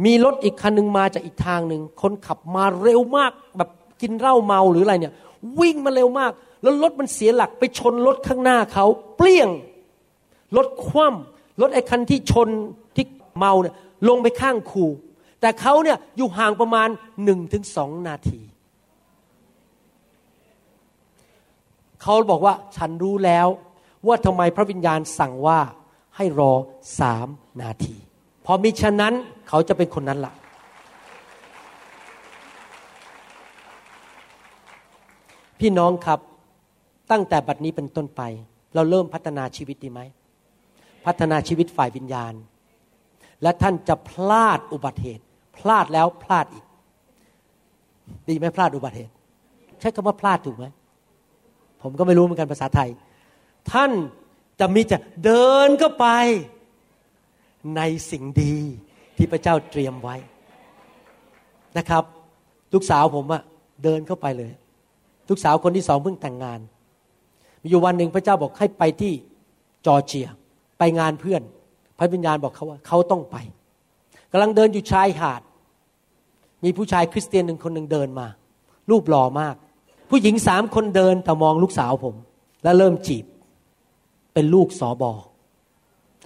มีรถอีกคันหนึ่งมาจากอีกทางหนึ่งคนขับมาเร็วมากแบบกินเหล้าเมาหรืออะไรเนี่ย วิ่งมาเร็วมาก แล้วรถมันเสียหลักไปชนรถข้างหน้าเขาเปรี้ยงรถคว่ำรถไอ้คันที่ชนที่ เมาเนี่ยลงไปข้างคูแต่เขาเนี่ยอยู่ห่างประมาณหนึ่งถึงสองนาที เขาบอกว่าฉันรู้แล้ว ว่าทำไมพระวิญญาณสั่งว่าให้รอสามนาที พอมิฉะนั้นเขาจะเป็นคนนั้นละ่ะ พี่น้องครับตั้งแต่บัดนี้เป็นต้นไป เราเริ่มพัฒนาชีวิตดีไหม พัฒนาชีวิตฝ่ายวิญญาณ และท่านจะพลาดอุบัติเหตุ พลาดแล้วพลาดอีก ดีไหมพลาดอุบัติเหตุ ใช้คำว่าพลาดถูกไหมผมก็ไม่รู้เหมือนกันภาษาไทย ท่านจะมีจะเดินก็ไป ในสิ่งดีที่พระเจ้าเตรียมไว้นะครับ ลูกสาวผมอะเดินเข้าไปเลย ลูกสาวคนที่สองเพิ่งแต่งงาน มีอยู่วันหนึ่งพระเจ้าบอกให้ไปที่จอร์เจีย ไปงานเพื่อน พระวิญญาณบอกเขาว่าเขาต้องไปกำลังเดินอยู่ชายหาด มีผู้ชายคริสเตียนหนึ่งคนหนึ่งเดินมา รูปหล่อมาก ผู้หญิงสามคนเดินแต่มองลูกสาวผม แล้วเริ่มจีบ เป็นลูกสอบอ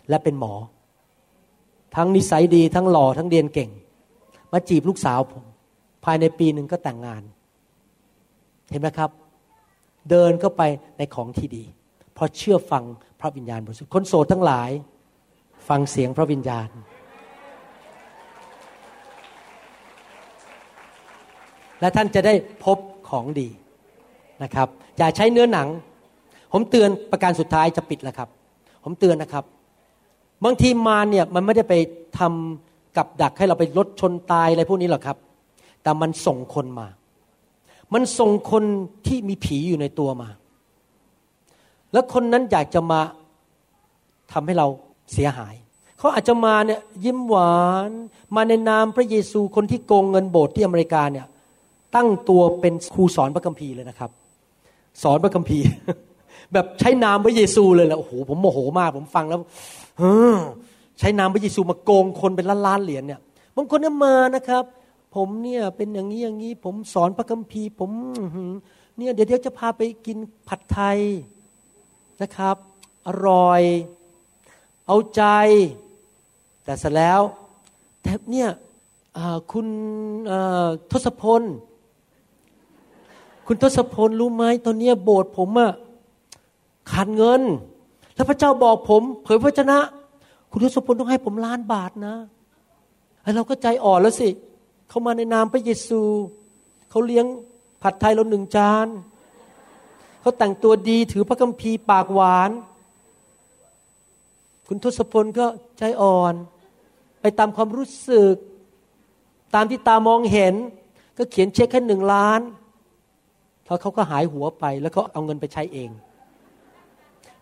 และเป็นหมอ ทั้งนิสัยดีทั้งหล่อทั้งเรียนเก่ง มาจีบลูกสาวผม ภายในปีหนึ่งก็แต่งงาน เห็นไหมครับ เดินเข้าไปในของที่ดี เพราะเชื่อฟังพระวิญญาณบริสุทธิ์คนโสดทั้งหลาย ฟังเสียงพระวิญญาณ และท่านจะได้พบของดีนะครับ อย่าใช้เนื้อหนัง ผมเตือนประการสุดท้ายจะปิดแล้วครับ ผมเตือนนะครับ บางทีมารเนี่ยมันไม่ได้ไปทำกับดักให้เราไปรถชนตายอะไรพวกนี้หรอกครับ แต่มันส่งคนมา มันส่งคนที่มีผีอยู่ในตัวมา แล้วคนนั้นอยากจะมาทำให้เรา เสียหาย เขาอาจจะมาเนี่ยยิ้มหวานมาในนามพระเยซูคนที่โกงเงินโบสถ์ที่อเมริกาเนี่ยตั้งตัวเป็นครูสอนพระคัมภีร์เลยนะครับ สอนพระคัมภีร์ แบบใช้นามพระเยซูเลยแหละโอ้โหผมโมโหมาก ผมฟังแล้วใช้นามพระเยซูมาโกงคนเป็นล้านล้านเหรียญเนี่ยบางคนเนี่ยมานะครับ ผมเนี่ยเป็นอย่างนี้อย่างนี้ ผมสอนพระคัมภีร์ ผมเนี่ยเดี๋ยวเดี๋ยวจะพาไปกินผัดไทยนะครับ อร่อย เอาใจ แต่เสร็จแล้วแต่เนี่ยคุณทศพล คุณทศพลรู้ไหมตอนนี้โบสถ์ผมอะขาดเงิน แล้วพระเจ้าบอกผม เผยพระชนะ คุณทศพลต้องให้ผมล้านบาทนะเราก็ใจอ่อนแล้วสิ เขามาในนามพระเยซู เขาเลี้ยงผัดไทยเราหนึ่งจาน เขาแต่งตัวดีถือพระคัมภีร์ปากหวาน คุณทศพลก็ใจอ่อน ไปตามความรู้สึก ตามที่ตามองเห็น ก็เขียนเช็คแค่หนึ่งล้านแล้วเขาก็หายหัวไป แล้วก็เอาเงินไปใช้เอง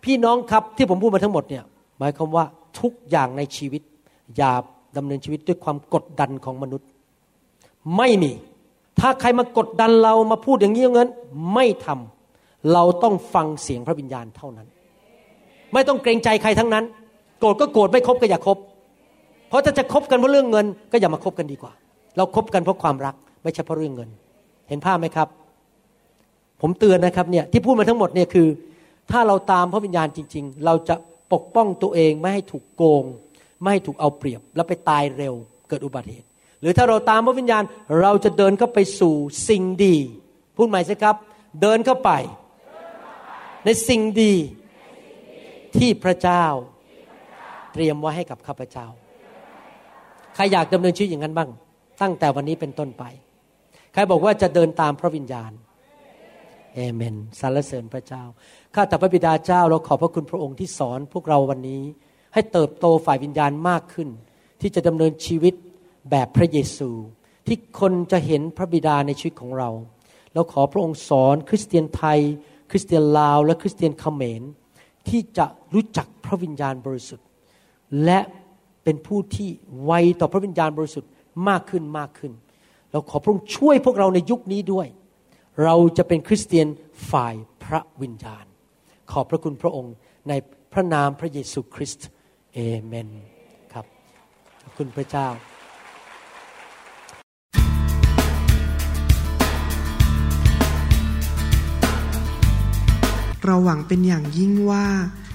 พี่น้องครับที่ผมพูดมาทั้งหมดเนี่ยหมายความว่าทุกอย่างในชีวิต อย่าดำเนินชีวิตด้วยความกดดันของมนุษย์ ไม่มี ถ้าใครมากดดันเรามาพูดอย่างนี้อย่างนั้นไม่ทำเราต้องฟังเสียงพระวิญญาณเท่านั้น ไม่ต้องเกรงใจใครทั้งนั้น โกรธก็โกรธไม่คบก็อย่าคบ เพราะถ้าจะคบกันเพราะเรื่องเงิน ก็อย่ามาคบกันดีกว่า เราคบกันเพราะความรัก ไม่ใช่เพราะเรื่องเงิน เห็นภาพไหมครับ ผมเตือนนะครับเนี่ยที่พูดมาทั้งหมดเนี่ยคือ ถ้าเราตามพระวิญญาณจริง ๆ เราจะปกป้องตัวเองไม่ให้ถูกโกง ไม่ให้ถูกเอาเปรียบ แล้วไปตายเร็วเกิดอุบัติเหตุ หรือถ้าเราตามพระวิญญาณเราจะเดินเข้าไปสู่สิ่งดี พูดใหม่สิครับ เดินเข้าไป ในสิ่งดีที่พระเจ้า รียมไว้ให้กับข้าพเจ้า ใครอยากดำเนินชีวิตอย่างนั้นบ้าง ตั้งแต่วันนี้เป็นต้นไป ใครบอกว่าจะเดินตามพระวิญญาณเอเมนสรรเสริญพระเจ้า ข้าแต่พระบิดาเจ้าเราขอบพระคุณพระองค์ที่สอนพวกเราวันนี้ ให้เติบโตฝ่ายวิญญาณมากขึ้น ที่จะดำเนินชีวิตแบบพระเยซู ที่คนจะเห็นพระบิดาในชีวิตของเรา เราขอพระองค์สอนคริสเตียนไทย คริสเตียนลาว และคริสเตียนเขมรที่จะรู้จักพระวิญญาณบริสุทธิ์ และเป็นผู้ที่ไวต่อพระวิญญาณบริสุทธิ์มากขึ้นมากขึ้น เราขอพระองค์ช่วยพวกเราในยุคนี้ด้วย เราจะเป็นคริสเตียนฝ่ายพระวิญญาณ ขอบพระคุณพระองค์ในพระนามพระเยซูคริสต์เอเมนครับขอบคุณพระเจ้าเราหวังเป็นอย่างยิ่งว่า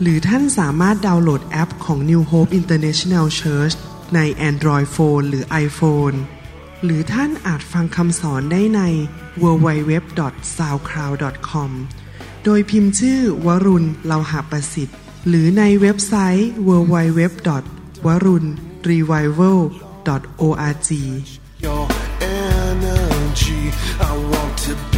หรือท่านสามารถดาวน์โหลดแอปของ New Hope International Church ใน Android Phone หรือ iPhone หรือท่านอาจฟังคำสอนได้ใน w w w s o u c l o u d c o m โดยพิมพ์ชื่อวรุณเลาหะประสิทธิ์ หรือในเว็บไซต์ w w w w a r u n r e v i v a l o r g Your energy, I want to be